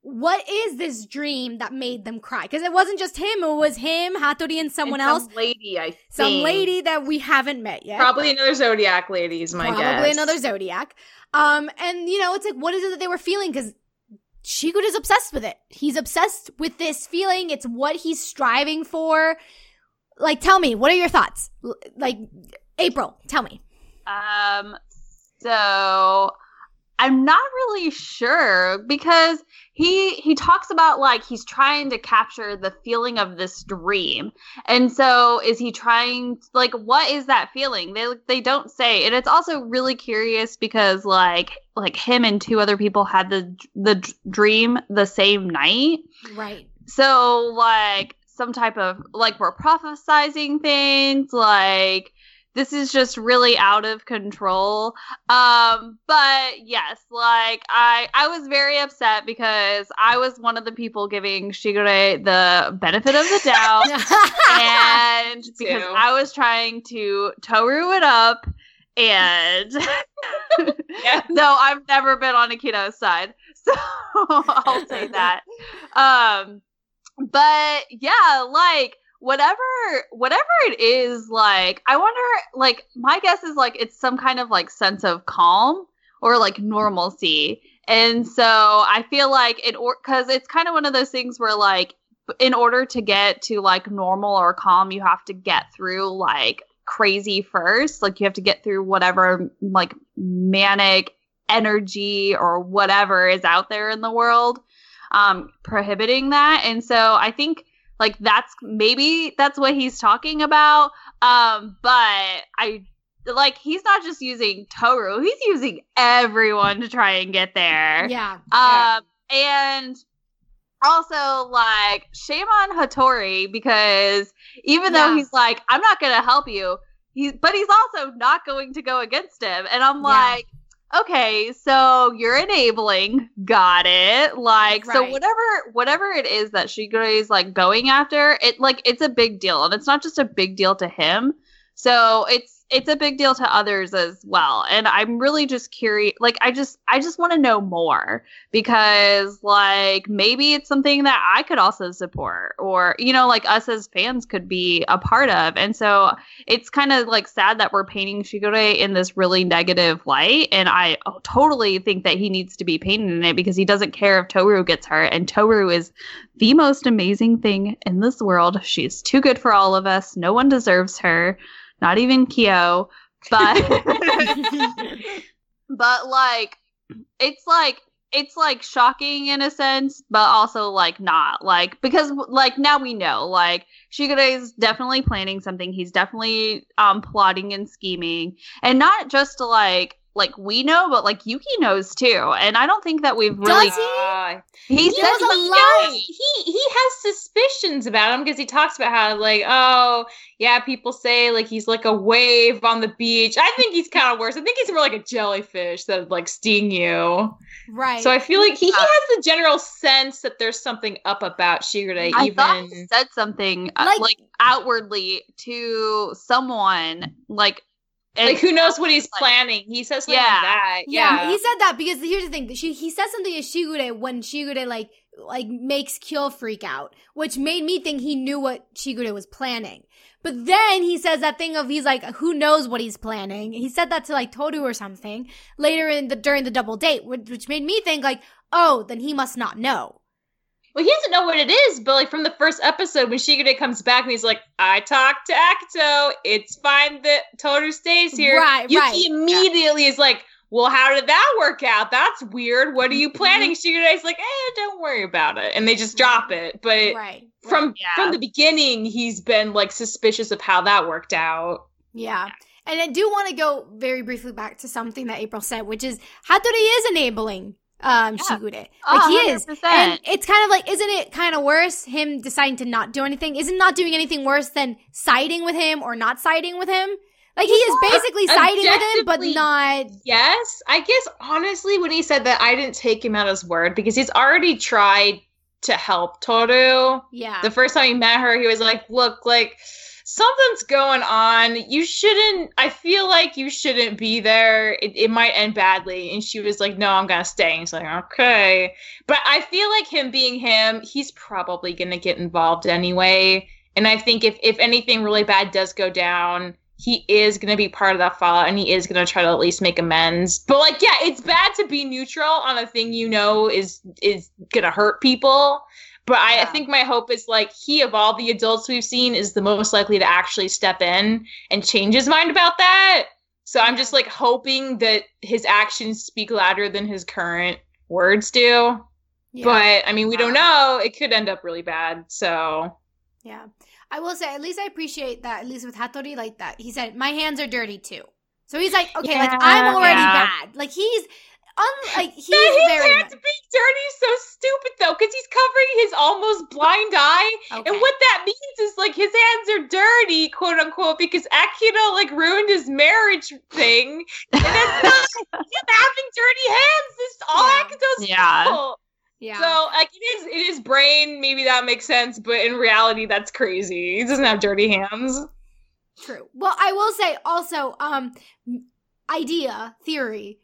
what is this dream that made them cry? Because it wasn't just him; it was him, Hatori, and someone And else lady, I think. some lady that we haven't met yet. Probably another Zodiac lady is my Probably guess. Probably another Zodiac. Um, and you know, it's like, what is it that they were feeling? Because Shigure is obsessed with it. He's obsessed with this feeling. It's what he's striving for. Like, tell me, what are your thoughts? Like, April, tell me. Um, so I'm not really sure because he he talks about like he's trying to capture the feeling of this dream. And so is he trying like what is that feeling? They they don't say. And it's also really curious because like like him and two other people had the the dream the same night. Right. So like some type of like we're prophesizing things like this is just really out of control. Um but yes, like I I was very upset because I was one of the people giving Shigure the benefit of the doubt and because. I was trying to Toru it up and Yeah. no, I've never been on Akito's side. So I'll say that. Um but yeah, like whatever whatever it is, like I wonder like my guess is like it's some kind of like sense of calm or like normalcy. And so I feel like it or cuz it's kind of one of those things where like in order to get to like normal or calm, you have to get through like crazy first. Like you have to get through whatever like manic energy or whatever is out there in the world um prohibiting that. And so I think like that's maybe that's what he's talking about. Um, but I like he's not just using Toru, he's using everyone to try and get there. Yeah. Um, and also like shame on Hatori because even though he's like, I'm not gonna help you, he but he's also not going to go against him. And I'm Yeah. like, okay, so you're enabling, got it. Like, so whatever whatever it is that Shigure is like going after, it like it's a big deal. And it's not just a big deal to him. So it's it's a big deal to others as well. And I'm really just curious like I just I just want to know more because like maybe it's something that I could also support or you know like us as fans could be a part of. And so it's kind of like sad that we're painting Shigure in this really negative light and I totally think that he needs to be painted in it because he doesn't care if Toru gets hurt and Toru is the most amazing thing in this world. She's too good for all of us. No one deserves her, not even Kyo. But but like it's like it's like shocking in a sense but also like not like because like now we know like Shigure is definitely planning something he's definitely um plotting and scheming and not just to like like we know but like Yuki knows too and I don't think that we've really Does he? Uh, he he, says knows a he lot. knows- he he has suspicions about him because he talks about how like oh yeah people say like he's like a wave on the beach i think he's kind of worse i think he's more like a jellyfish that would like sting you Right. so i feel like he, he has the general sense that there's something up about shigure I thought he even said something uh, Like- like, outwardly to someone like and- like who knows what he's like- planning he says something Yeah. like that yeah, yeah, he said that because here's the thing. She he said something to Shigure when Shigure like like makes Kyo freak out, which made me think he knew what Shigure was planning. But then he says that thing of he's like, who knows what he's planning? He said that to like Toru or something later in the during the double date, which, which made me think like, oh, then he must not know. Well, he doesn't know what it is, but like from the first episode, when Shigure comes back and he's like, "I talked to Akito. It's fine that Toru stays here." Right, Yuki right. immediately is like, "Well, how did that work out? That's weird. What are you Mm-hmm. planning?" Shigure is like, "Eh, don't worry about it," and they just drop it. But right. from Yeah. from the beginning, he's been like suspicious of how that worked out. Yeah. And I do want to go very briefly back to something that April said, which is Hatori is enabling um Yeah. Shigure. Like Oh, he is. 100%. And it's kind of like, isn't it kind of worse him deciding to not do anything? Isn't not doing anything worse than siding with him or not siding with him? Like he is basically siding with him, but not. Yes, I guess honestly, when he said that, I didn't take him at his word because he's already tried to help Toru. Yeah. the first time he met her, he was like, "Look, like something's going on. You shouldn't. I feel like you shouldn't be there. It, it might end badly." And she was like, "No, I'm gonna stay." And he's like, "Okay," but I feel like him being him, he's probably gonna get involved anyway. And I think if if anything really bad does go down. He is going to be part of that fallout and he is going to try to at least make amends. But like yeah, it's bad to be neutral on a thing you know is is going to hurt people. But I, I think my hope is like he of all the adults we've seen is the most likely to actually step in and change his mind about that. So I'm just like hoping that his actions speak louder than his current words do. yeah. But I mean, we don't know. It could end up really bad. So Yeah. I will say, at least I appreciate that, at least with Hatori, like that. He said, my hands are dirty too. So he's like, okay, like I'm already yeah. bad. Like he's, un- like he's that his very. hands being dirty is so stupid though, because he's covering his almost blind eye. Okay. And what that means is like his hands are dirty, quote unquote, because Akira like ruined his marriage thing. And that's not him having dirty hands. It's all Yeah. Akito's Yeah. fault. yeah. So like it is it is brain, maybe that makes sense, but in reality that's crazy. He doesn't have dirty hands. True. Well, I will say also, um, idea, theory,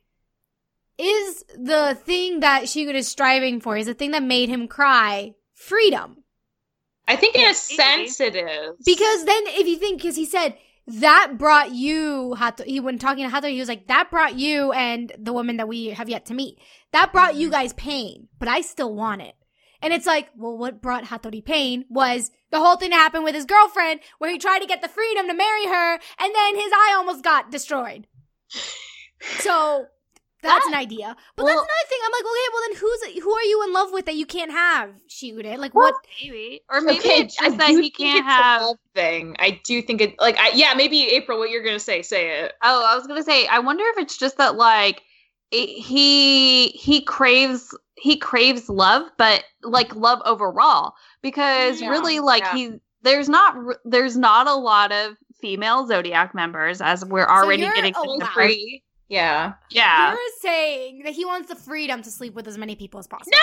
is the thing that Shigure is striving for, is the thing that made him cry freedom. I think in a sense it is. Because then, if you think, because he said that brought you, Hato, he when talking to Hato, he was like, that brought you and the woman that we have yet to meet, that brought you mm-hmm. guys pain, but I still want it. And it's like, well, what brought Hatori pain was the whole thing that happened with his girlfriend, where he tried to get the freedom to marry her, and then his eye almost got destroyed. So that's That- an idea. But well- that's another thing. I'm like, okay, well then who's who are you in love with that you can't have, Shigure? Like what? Maybe, or maybe Okay, it's I just that he can't it's a have. love thing. I do think it like I, yeah, maybe April. What you're gonna say? Say it. Oh, I was gonna say. I wonder if it's just that like it, he he craves he craves love, but like love overall because Yeah, really like yeah. he there's not there's not a lot of female zodiac members as we're already you're getting into allowed- free. Yeah. Yeah. You're saying that he wants the freedom to sleep with as many people as possible. No.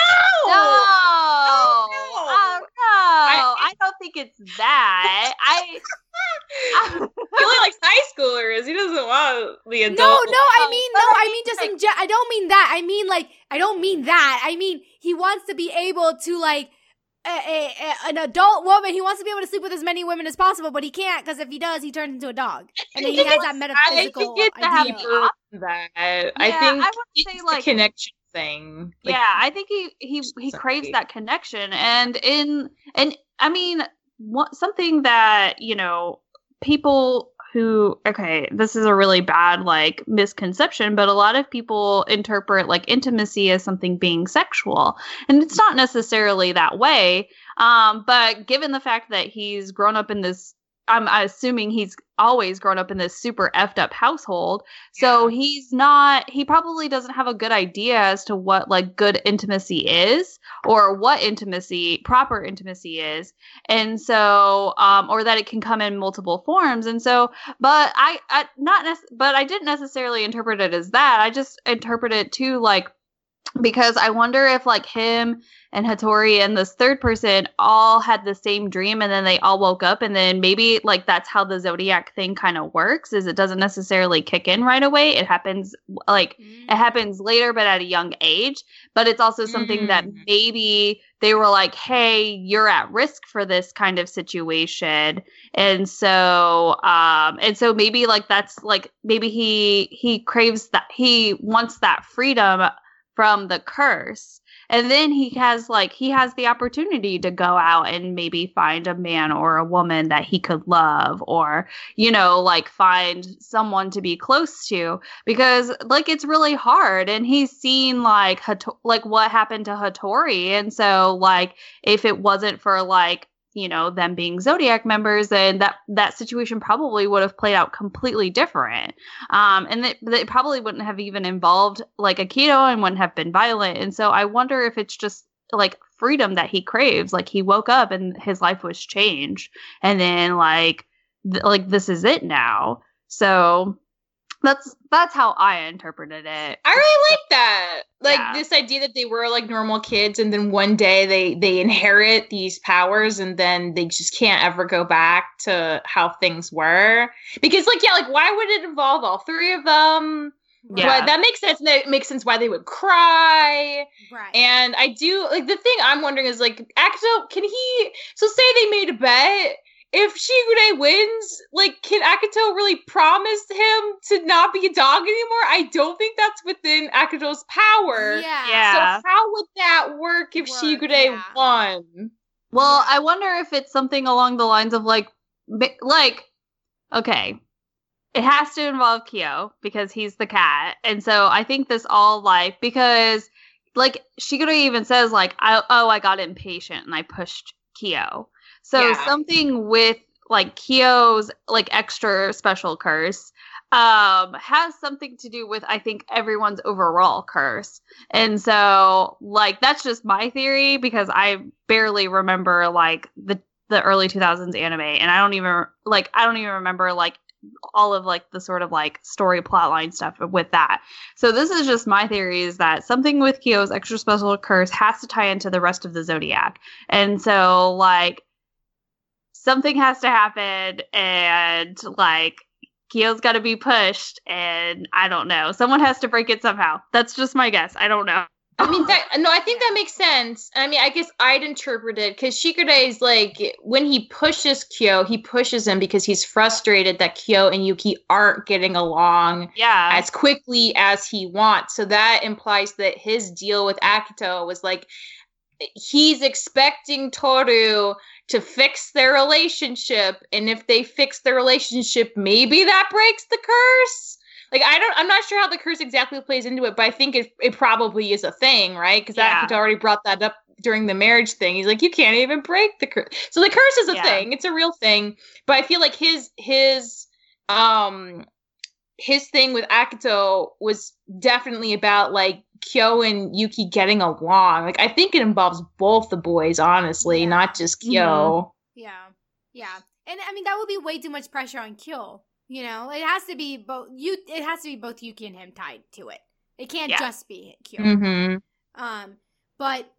Oh, no. Oh, no. I, don't think it's that. I. He only likes high schoolers. He doesn't want the adult. No, no, I mean no, I I mean, mean just in gen- I don't mean that. I mean like I don't mean that. I mean he wants to be able to like a, a, a- an adult woman. He wants to be able to sleep with as many women as possible, but he can't because if he does, he turns into a dog, and then he has it's- that I metaphysical think it's idea. deeper than that. I Yeah, think I would it's say, the like- connection thing. Like, yeah, I think he he he craves that connection, and in and I mean, what something that you know people who okay, this is a really bad like misconception, but a lot of people interpret like intimacy as something being sexual, and it's not necessarily that way. Um, but given the fact that he's grown up in this. I'm assuming he's always grown up in this super effed up household. So he's not, he probably doesn't have a good idea as to what like good intimacy is or what intimacy, proper intimacy is. And so, um, or that it can come in multiple forms. And so, but I, I not, nec- but I didn't necessarily interpret it as that. I just interpret it to like, because I wonder if like him and Hatori and this third person all had the same dream and then they all woke up and then maybe like that's how the zodiac thing kind of works is it doesn't necessarily kick in right away it happens like Mm. it happens later but at a young age but it's also something that Mm. maybe they were like hey you're at risk for this kind of situation and so um and so maybe like that's like maybe he he craves that he wants that freedom from the curse. And then he has like he has the opportunity to go out and maybe find a man or a woman that he could love or you know like find someone to be close to because like it's really hard. And he's seen like Hato- like what happened to Hatori. And so like if it wasn't for like you know them being zodiac members and that that situation probably would have played out completely different. Um and that it probably wouldn't have even involved like Akito and wouldn't have been violent. And so i wonder if it's just like freedom that he craves. Like he woke up and his life was changed. And then like th- like this is it now. So that's that's how i interpreted it I really like that. Like Yeah. this idea that they were like normal kids and then one day they they inherit these powers and then they just can't ever go back to how things were. Because like yeah, like why would it involve all three of them? Yeah. But that makes sense. and That makes sense why they would cry. Right. And I do like the thing I'm wondering is like Akito, can he so say they made a bet? If Shigure wins, like can Akito really promise him to not be a dog anymore? I don't think that's within Akito's power. yeah. Yeah. So how would that work if Work, Shigure yeah. won? Well, I wonder if it's something along the lines of like, like, okay, it has to involve Kyo because he's the cat, and so I think this all life because, like, Shigure even says like, I, oh, I got impatient and I pushed Kyo. So Yeah. something with like Kyo's like extra special curse um has something to do with I think everyone's overall curse. And so like that's just my theory because I barely remember like the the early 2000s anime and I don't even like I don't even remember like all of like the sort of like story plotline stuff with that. So this is just my theory is that something with Kyo's extra special curse has to tie into the rest of the zodiac. And so like something has to happen and like Kyo's got to be pushed and I don't know. Someone has to break it somehow. That's just my guess. I don't know. I mean, that, no, I think that makes sense. I mean, I guess I'd interpret it because Shigure is like when he pushes Kyo, he pushes him because he's frustrated that Kyo and Yuki aren't getting along Yeah. as quickly as he wants. So that implies that his deal with Akito was like he's expecting Toru to fix their relationship, and if they fix their relationship, maybe that breaks the curse. like I don't I'm not sure how the curse exactly plays into it, but I think it it probably is a thing, right? Because Yeah. Akito already brought that up during the marriage thing. He's like, you can't even break the curse. So the curse is a Yeah. thing. It's a real thing. But I feel like his his um his thing with Akito was definitely about like Kyo and Yuki getting along. Like I think it involves both the boys, honestly, Yeah. not just Kyo. Yeah. Yeah. And I mean that would be way too much pressure on Kyo. You know, it has to be both you it has to be both Yuki and him tied to it. It can't Yeah. just be Kyo. Mm-hmm. Um, but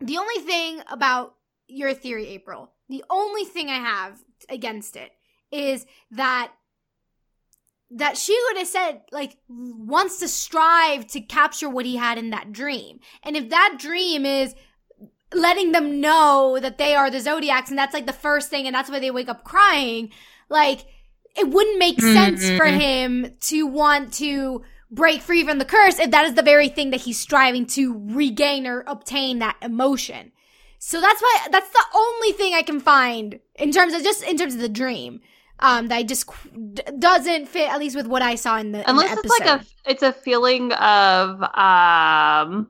the only thing about your theory, April, the only thing I have against it is that that Shigure said like wants to strive to capture what he had in that dream. And if that dream is letting them know that they are the zodiacs and that's like the first thing and that's why they wake up crying, like it wouldn't make sense for Mhm. him to want to break free from the curse if that is the very thing that he's striving to regain or obtain that emotion. So that's why that's the only thing I can find in terms of just in terms of the dream um that I just d- doesn't fit at least with what I saw in the in the Unless it's like a it's a feeling of um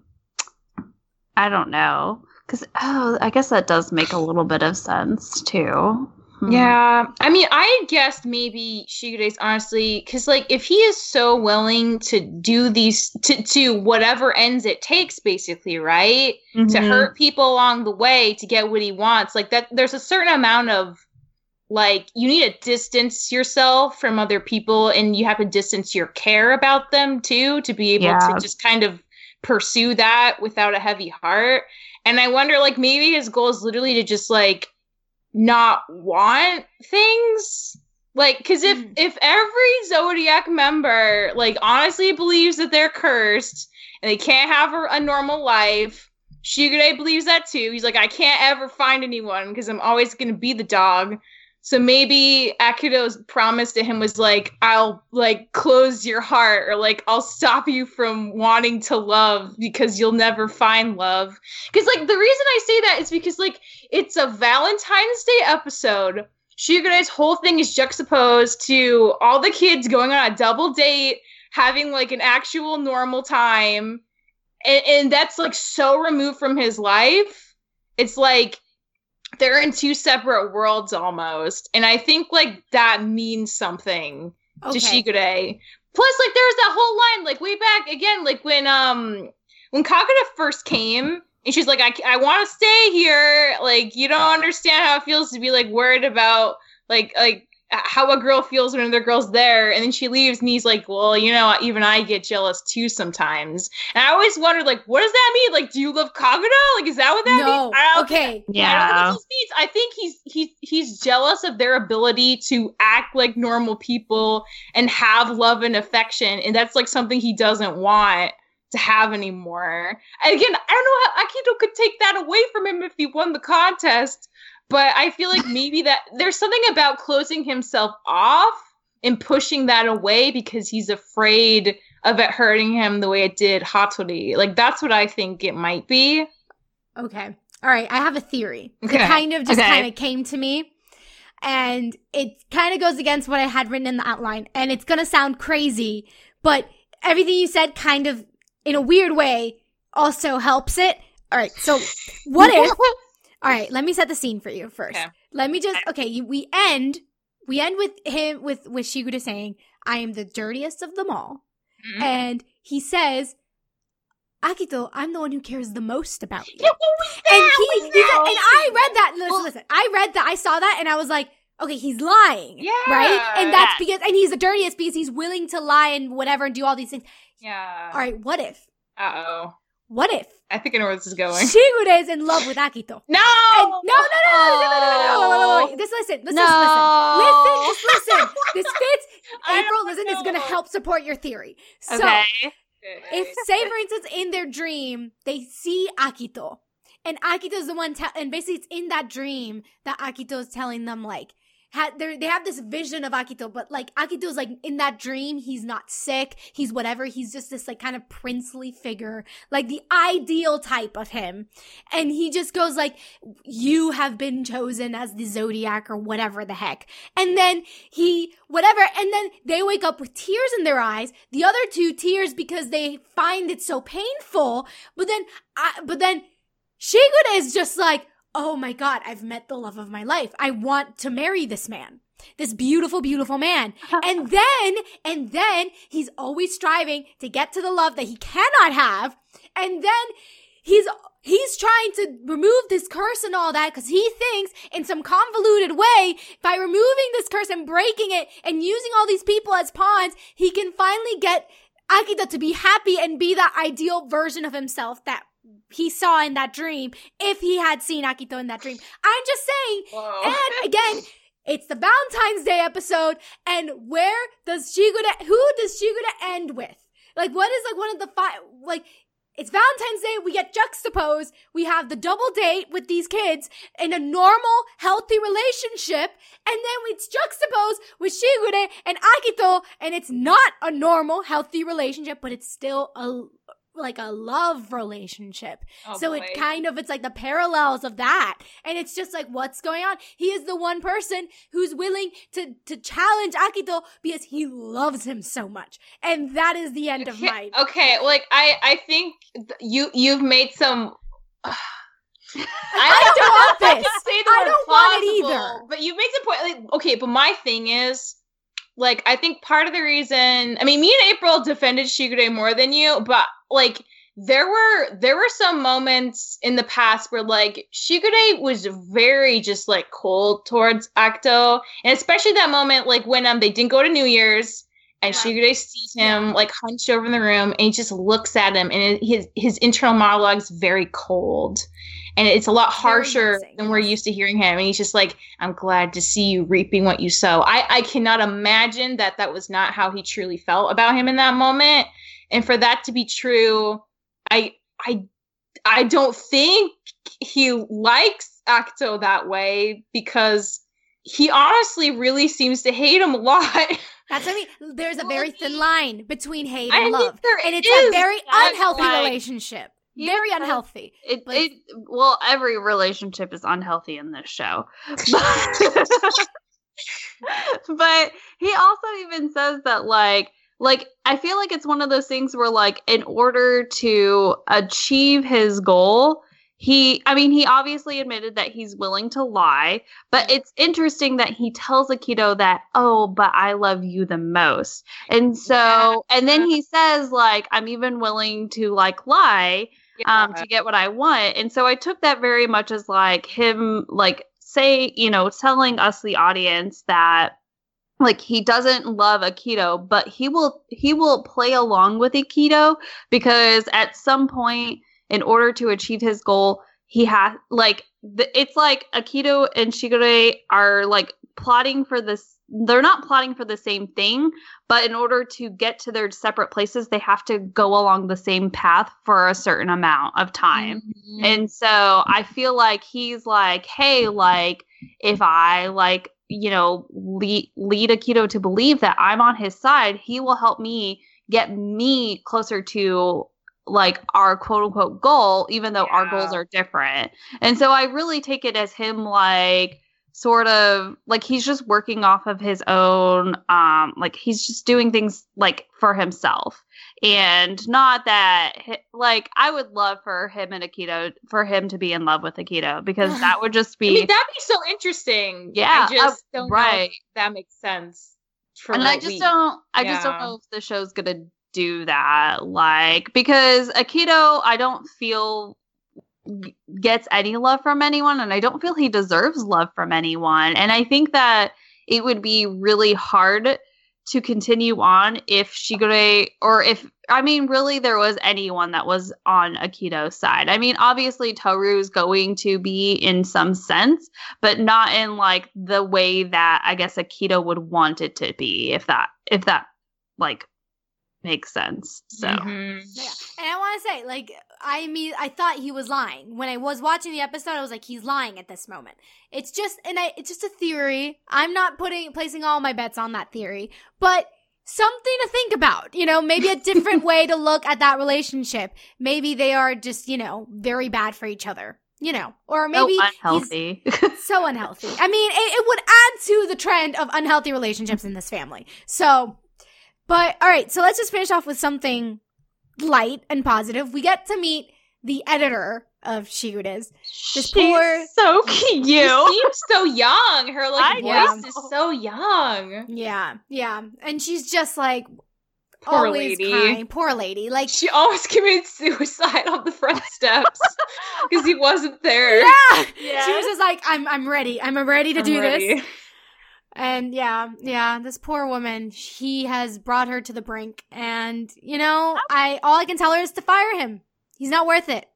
I don't know. Cuz oh, I guess that does make a little bit of sense too. Hmm. Yeah, I mean, I guessed maybe Shigure's honestly because, like, if he is so willing to do these to to whatever ends it takes, basically, right, to Mhm. hurt people along the way to get what he wants, like that. There's a certain amount of like you need to distance yourself from other people, and you have to distance your care about them too to be able Yeah. to just kind of pursue that without a heavy heart. And I wonder, like, maybe his goal is literally to just like not want things like because if Mhm. if every zodiac member like honestly believes that they're cursed and they can't have a, a normal life shigure believes that too he's like i can't ever find anyone because i'm always going to be the dog so maybe akito's promise to him was like i'll like close your heart or like i'll stop you from wanting to love because you'll never find love because like the reason i say that is because like it's a Valentine's Day episode. Shigure's whole thing is juxtaposed to all the kids going on a double date, having like an actual normal time. And, and that's like so removed from his life. It's like they're in two separate worlds almost. And I think like that means something okay. to Shigure. Plus, like there's that whole line, like way back again, like when um when Kagura first came, and she's like, I, I want to stay here. Like you don't understand how it feels to be like worried about like like how a girl feels when another girl's there, and then she leaves, and he's like, well, you know, even I get jealous too sometimes. And I always wondered, like, what does that mean? Like, do you love Kagura? Like, is that what that no. means? I don't okay. I don't know Yeah. what this means. I think he's he's he's jealous of their ability to act like normal people and have love and affection, and that's like something he doesn't want to have anymore. And again, I don't know how Akito could take that away from him if he won the contest, but I feel like maybe that there's something about closing himself off and pushing that away because he's afraid of it hurting him the way it did Hatori. Like that's what I think it might be. Okay. All right. I have a theory. Okay. It kind of just Okay. kind of came to me. And it kind of goes against what I had written in the outline. And it's going to sound crazy, but everything you said kind of, in a weird way, also helps it. All right. So, what if. All right. Let me set the scene for you first. Okay. Let me just. Okay. You, we end. We end with him, with, with Shigure saying, I am the dirtiest of them all. Mhm. And he says, Akito, I'm the one who cares the most about you. Yeah, what was that? And he, he said- and I read that. Listen, Well- listen. I read that. I saw that, and I was like, okay, he's lying. Yeah. Right. And that's because, and he's the dirtiest because he's willing to lie and whatever and do all these things. Yeah. All right. What if? Uh oh. What if I think I know where this is going. Shigure is in love with Akito? No. And no, no, no, no, no, no, no, no, no, wait, wait. Just listen. Listen, listen, listen. Listen, just listen. This fits. April, listen, this is going to help support your theory. So, Okay. if say for instance in their dream they see Akito and Akito's the one tell and basically it's in that dream that Akito's telling them like had they they have this vision of Akito, but like Akito's like in that dream, he's not sick, he's whatever, he's just this like kind of princely figure, like the ideal type of him. And he just goes like, You have been chosen as the Zodiac or whatever the heck. And then he whatever, and then they wake up with tears in their eyes, the other two tears because they find it so painful, but then I but then Shigure is just like, oh my God, I've met the love of my life. I want to marry this man. This beautiful, beautiful man. and then, and then he's always striving to get to the love that he cannot have. And then he's, he's trying to remove this curse and all that because he thinks in some convoluted way, by removing this curse and breaking it and using all these people as pawns, he can finally get Akito to be happy and be that ideal version of himself that he saw in that dream if he had seen Akito in that dream. I'm just saying. Whoa. And again, it's the Valentine's Day episode, and where does Shigure? Who does Shigure end with? Like, what is like one of the five? Like, it's Valentine's Day. We get juxtaposed. We have the double date with these kids in a normal, healthy relationship. And then it's juxtaposed with Shigure and Akito. And it's not a normal, healthy relationship, but it's still a like a love relationship. Oh, so boy. it kind of it's like the parallels of that. And it's just like what's going on? He is the one person who's willing to to challenge Akito because he loves him so much. And that is the end okay, of my Okay, like I I think you you've made some uh, I, don't, want this. I, I don't want it either. But you made some point. Like, okay, but my thing is, like, I think part of the reason. I mean, me and April defended Shigure more than you, but like there were there were some moments in the past where like Shigure was very just like cold towards Akito, and especially that moment like when um they didn't go to New Year's and yeah. Shigure sees him yeah. like hunched over in the room and he just looks at him and it, his his internal monologue is very cold. And it's a lot harsher than we're used to hearing him. And he's just like i'm glad to see you reaping what you sow. I i cannot imagine that that was not how he truly felt about him in that moment and for that to be true i i i don't think he likes Akito that way because he honestly really seems to hate him a lot That's what I mean. There's a very thin line between hate and I love, and it's a very unhealthy like, relationship. Very unhealthy. It, but, it well, every relationship is unhealthy in this show. but he also even says that like like I feel like it's one of those things where like in order to achieve his goal, he I mean he obviously admitted that he's willing to lie, but it's interesting that he tells Akito that, "Oh, but I love you the most." And so and then he says like, "I'm even willing to like lie um to get what I want." And so I took that very much as like him like say, you know, telling us the audience that like he doesn't love Akito, but he will he will play along with Akito because at some point in order to achieve his goal, he has like the, it's like Akito and Shigure are like plotting for this they're not plotting for the same thing, but in order to get to their separate places, they have to go along the same path for a certain amount of time. Mm-hmm. And so I feel like he's like, hey, like if I like you know, lead, lead Akito to believe that I'm on his side, he will help me get me closer to like our quote unquote goal, even though yeah. our goals are different. And so I really take it as him like sort of like he's just working off of his own um like he's just doing things like for himself. And not that like i would love for him and akito for him to be in love with akito because that would just be i mean that'd be so interesting. Yeah i just uh, don't right. that makes sense and i just we, don't i yeah. just don't know if the show's gonna do that like because akito i don't feel gets any love from anyone and I don't feel he deserves love from anyone. And I think that it would be really hard to continue on if Shigure or if I mean really there was anyone that was on Akito's side. I mean obviously Toru is going to be in some sense, but not in like the way that I guess Akito would want it to be if that if that like makes sense. So Mhm. Yeah. And I want to say, like, I mean, I thought he was lying when I was watching the episode. I was like, he's lying at this moment. It's just, and I, it's just a theory. I'm not putting placing all my bets on that theory, but something to think about. You know, maybe a different way to look at that relationship. Maybe they are just, you know, very bad for each other. You know, or maybe so he's unhealthy. so unhealthy. I mean, it, it would add to the trend of unhealthy relationships in this family. So, but all right, so let's just finish off with something light and positive. We get to meet the editor of Shigure's. This She's poor- so cute. She seems so young. Her like I voice know. is so young. Yeah, yeah, and she's just like Poor always lady. crying. Poor lady. Like, She almost committed suicide on the front steps because he wasn't there. yeah, Yeah. she was just like, I'm, I'm ready. I'm ready to I'm do ready. this. And yeah, yeah, this poor woman, he has brought her to the brink. And, you know, I all I can tell her is to fire him. He's not worth it.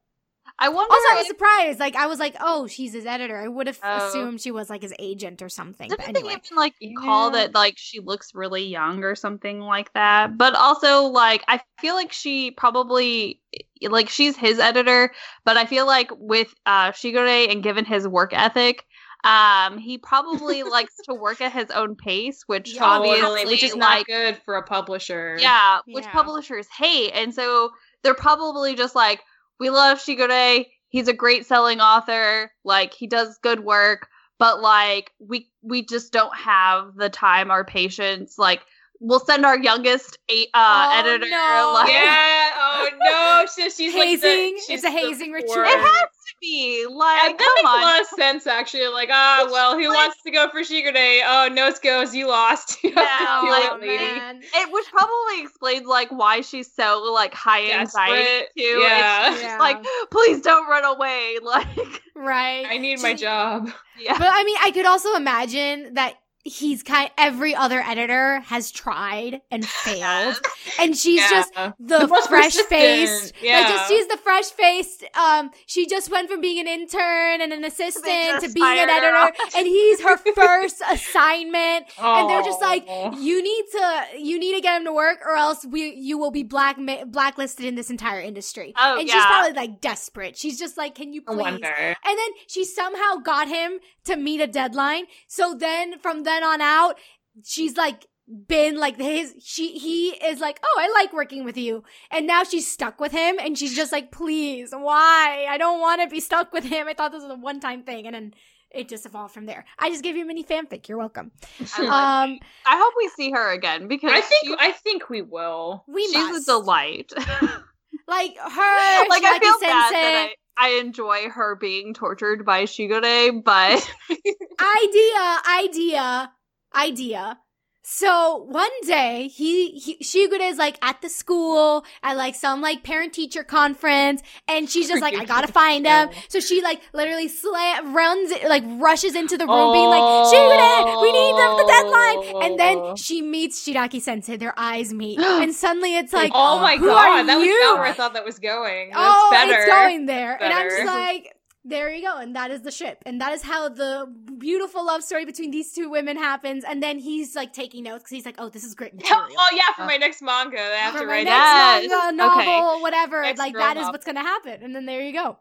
I wonder. Also, I was surprised. Like, I was like, oh, she's his editor. I would have Oh. assumed she was like his agent or something. But Didn't they anyway. even like call Yeah. that like she looks really young or something like that? But also like I feel like she probably like she's his editor, but I feel like with uh Shigure and given his work ethic, um he probably likes to work at his own pace, which Yeah, obviously Totally, which is not like good for a publisher. yeah, which publishers hate. And so they're probably just like, we love Shigure. He's a great selling author. Like he does good work, but like we we just don't have the time or patience. Like we'll send our youngest a- uh, Oh, editor. no. Like, Yeah. Oh no. So she's like the- Hazing? she's It's a hazing ritual. It has to be like And that come makes on. a lot of sense, actually. Like, ah, well, who like- wants to go for Shigure? Oh, nose goes, you lost. You have Yeah, like, it, lady. Oh, man. It would probably explain like why she's so like high anxiety Desperate. too. Yeah. It's just Yeah. like, please don't run away. Like Right. I need my job. yeah. But I mean, I could also imagine that he's kind every other editor has tried and failed. And she's Yeah. just the, The fresh faced. persistent, Like yeah. just she's the fresh faced. Um, she just went from being an intern and an assistant to being an editor, and he's her first assignment. And they're just like, Oh. you need to, you need to get him to work, or else we, you will be black blacklisted in this entire industry. Oh, and she's probably like desperate. She's just like, can you please? And then she somehow got him to meet a deadline. So then from then on out, she's like been like his she he is like, "Oh, I like working with you." And now she's stuck with him and she's just like, "Please, why? I don't want to be stuck with him. I thought this was a one-time thing." And then it just evolved from there. I just gave you a mini fanfic. You're welcome. I Um I hope we see her again because I think she- I think we will. we she's must. a delight. like her like I Shiaki feel bad that I, I enjoy her being tortured by Shigure, but idea, idea, idea. So one day he, he Shigure is like at the school at like some like parent teacher conference and she's just like I gotta find him. So she like literally slam runs like rushes into the room being like oh. Shigure we need them the deadline and Oh. then she meets Shiraki sensei their eyes meet and suddenly it's like oh my god, that was not where I thought that was going. That's oh, better. it's going there. And I'm just like, there you go. And that is the ship. And that is how the beautiful love story between these two women happens. And then he's like taking notes because he's like, oh, this is great material. Oh yeah, for my next manga, I have For to write next that. Yes. manga, novel, Okay. whatever. Next like, girl that is novel. what's going to happen. And then there you go.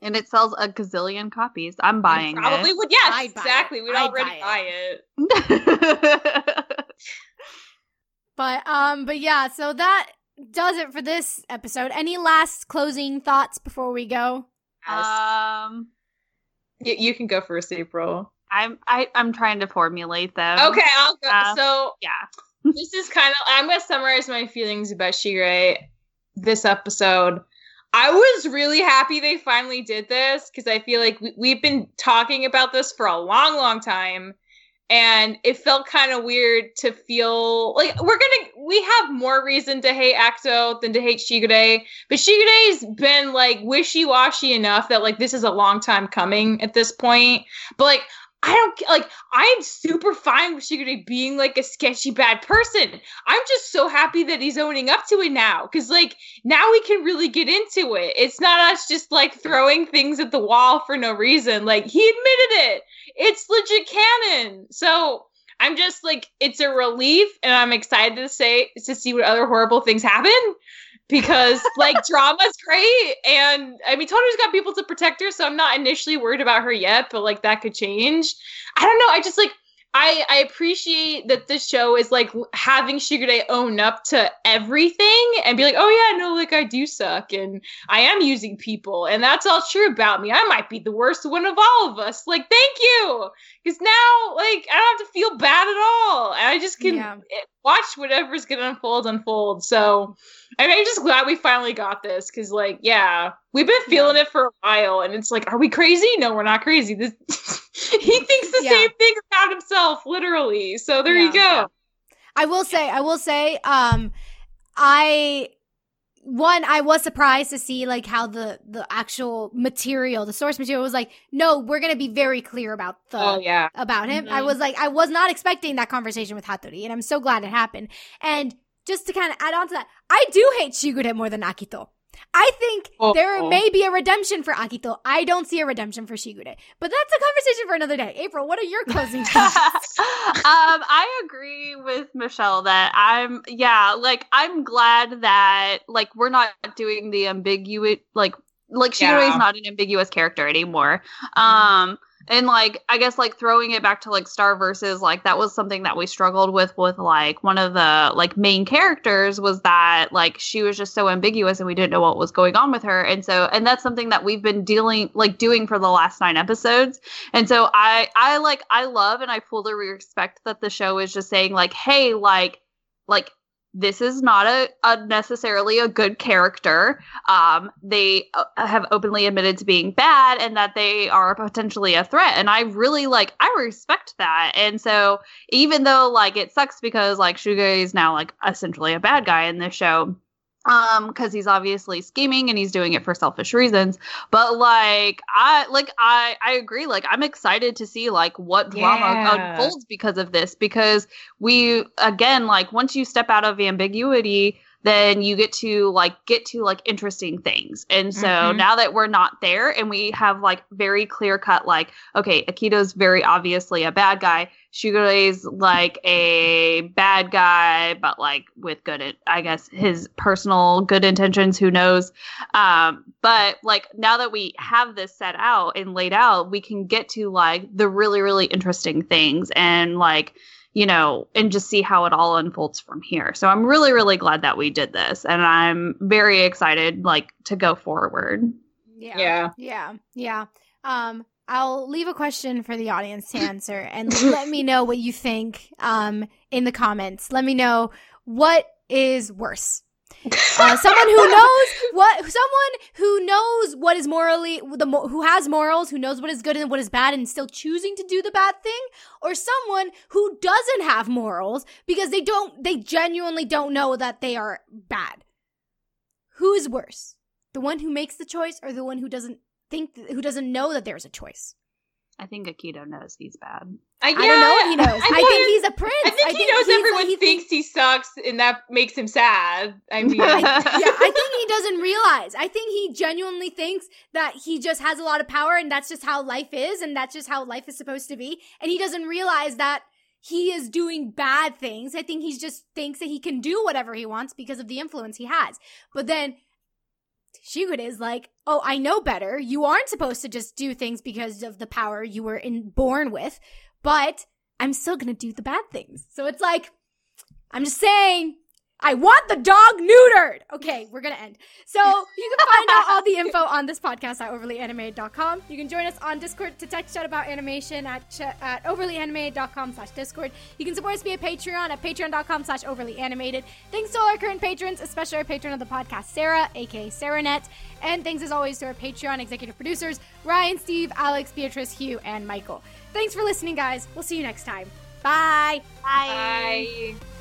and it sells a gazillion copies. I'm buying Probably would. Yes, I'd exactly. We'd I'd already buy buy it. it. But, um, but yeah, so that does it for this episode. Any last closing thoughts before we go? Yes. um, Y- you can go first, April. I'm I, I'm trying to formulate them. Okay, I'll go. Uh, so Yeah. this is kind of I'm gonna summarize my feelings about Shigure this episode. I was really happy they finally did this because I feel like we, we've been talking about this for a long, long time, and it felt kind of weird to feel like we're gonna we have more reason to hate Akito than to hate Shigure, but Shigure's been like wishy washy enough that like this is a long time coming at this point, but like. I don't like. I'm super fine with Shigure being like a sketchy bad person. I'm just so happy that he's owning up to it now, because like now we can really get into it. It's not us just like throwing things at the wall for no reason. Like he admitted it. It's legit canon. So I'm just like it's a relief, and I'm excited to say to see what other horrible things happen because like drama's great and i mean toru's got people to protect her so i'm not initially worried about her yet but like that could change i don't know i just like I I appreciate that this show is like having Shigure own up to everything and be like, oh yeah, no, like I do suck and I am using people and that's all true about me. I might be the worst one of all of us. Like, thank you, because now like I don't have to feel bad at all. And I just can yeah. Eh, watch whatever's gonna unfold unfold. So I mean, I'm just glad we finally got this because like yeah, we've been feeling yeah. it for a while and it's like, are we crazy? No, we're not crazy. This he thinks the yeah. same thing about himself, literally. So there yeah, you go. Yeah. I will say, I will say, um, I one i was surprised to see like how the the actual material the source material was like no we're gonna be very clear about the oh, yeah. about him mm-hmm. i was like i was not expecting that conversation with hatori and i'm so glad it happened and just to kind of add on to that i do hate shigure more than akito I think oh, there oh. may be a redemption for Akito. I don't see a redemption for Shigure. But that's a conversation for another day. April, what are your closing thoughts? um, I agree with Michelle that I'm yeah, like I'm glad that like we're not doing the ambiguous like like Shigure yeah. is not an ambiguous character anymore. Mm-hmm. And like i guess like throwing it back to like star versus like that was something that we struggled with with like one of the like main characters was that like she was just so ambiguous and we didn't know what was going on with her. And so and that's something that we've been dealing like doing for the last nine episodes. And so i i like i love and i fully respect that the show is just saying like hey like like this is not a, a, necessarily a good character. Um, they uh, have openly admitted to being bad and that they are potentially a threat. And I really like, I respect that. And so even though like it sucks because like Shigure is now like essentially a bad guy in this show, um because he's obviously scheming and he's doing it for selfish reasons. But like i like i i agree. Like i'm excited to see like what drama yeah. unfolds because of this. Because we again like once you step out of ambiguity then you get to like get to like interesting things. And so mm-hmm. now that we're not there and we have like very clear cut like okay, Akito's very obviously a bad guy. Shigure's like a bad guy but like with good I guess his personal good intentions, who knows. Um but like now that we have this set out and laid out, we can get to like the really really interesting things and like you know, and just see how it all unfolds from here. So I'm really, really glad that we did this. And I'm very excited, like, to go forward. Yeah. Yeah. Yeah. Yeah. Um, I'll leave a question for the audience to answer and let me know what you think um, in the comments. Let me know what is worse uh, someone who knows what, someone who knows what is morally, the who has morals, who knows what is good and what is bad, and still choosing to do the bad thing, or someone who doesn't have morals because they don't, they genuinely don't know that they are bad. Who is worse, the one who makes the choice, or the one who doesn't think, who doesn't know that there's a choice? I think Akito knows he's bad. Uh, yeah, I don't know what he knows. I, I think he's a prince. I think, I think he knows everyone he thinks, thinks he sucks, and that makes him sad. I mean, I, yeah, I think he doesn't realize. I think he genuinely thinks that he just has a lot of power, and that's just how life is, and that's just how life is supposed to be. And he doesn't realize that he is doing bad things. I think he just thinks that he can do whatever he wants because of the influence he has. But then Shigure is like, oh, I know better. You aren't supposed to just do things because of the power you were in, born with, but I'm still gonna do the bad things. So it's like, I'm just saying, I want the dog neutered. Okay, we're gonna end. So you can find out all the info on this podcast at overlyanimated.com. You can join us on Discord to text chat about animation at, ch- at overlyanimated.com slash Discord. You can support us via Patreon at patreon.com slash overlyanimated. Thanks to all our current patrons, especially our patron of the podcast, Sarah, aka SarahNet. And thanks as always to our Patreon executive producers, Ryan, Steve, Alex, Beatrice, Hugh, and Michael. Thanks for listening, guys. We'll see you next time. Bye. Bye. Bye.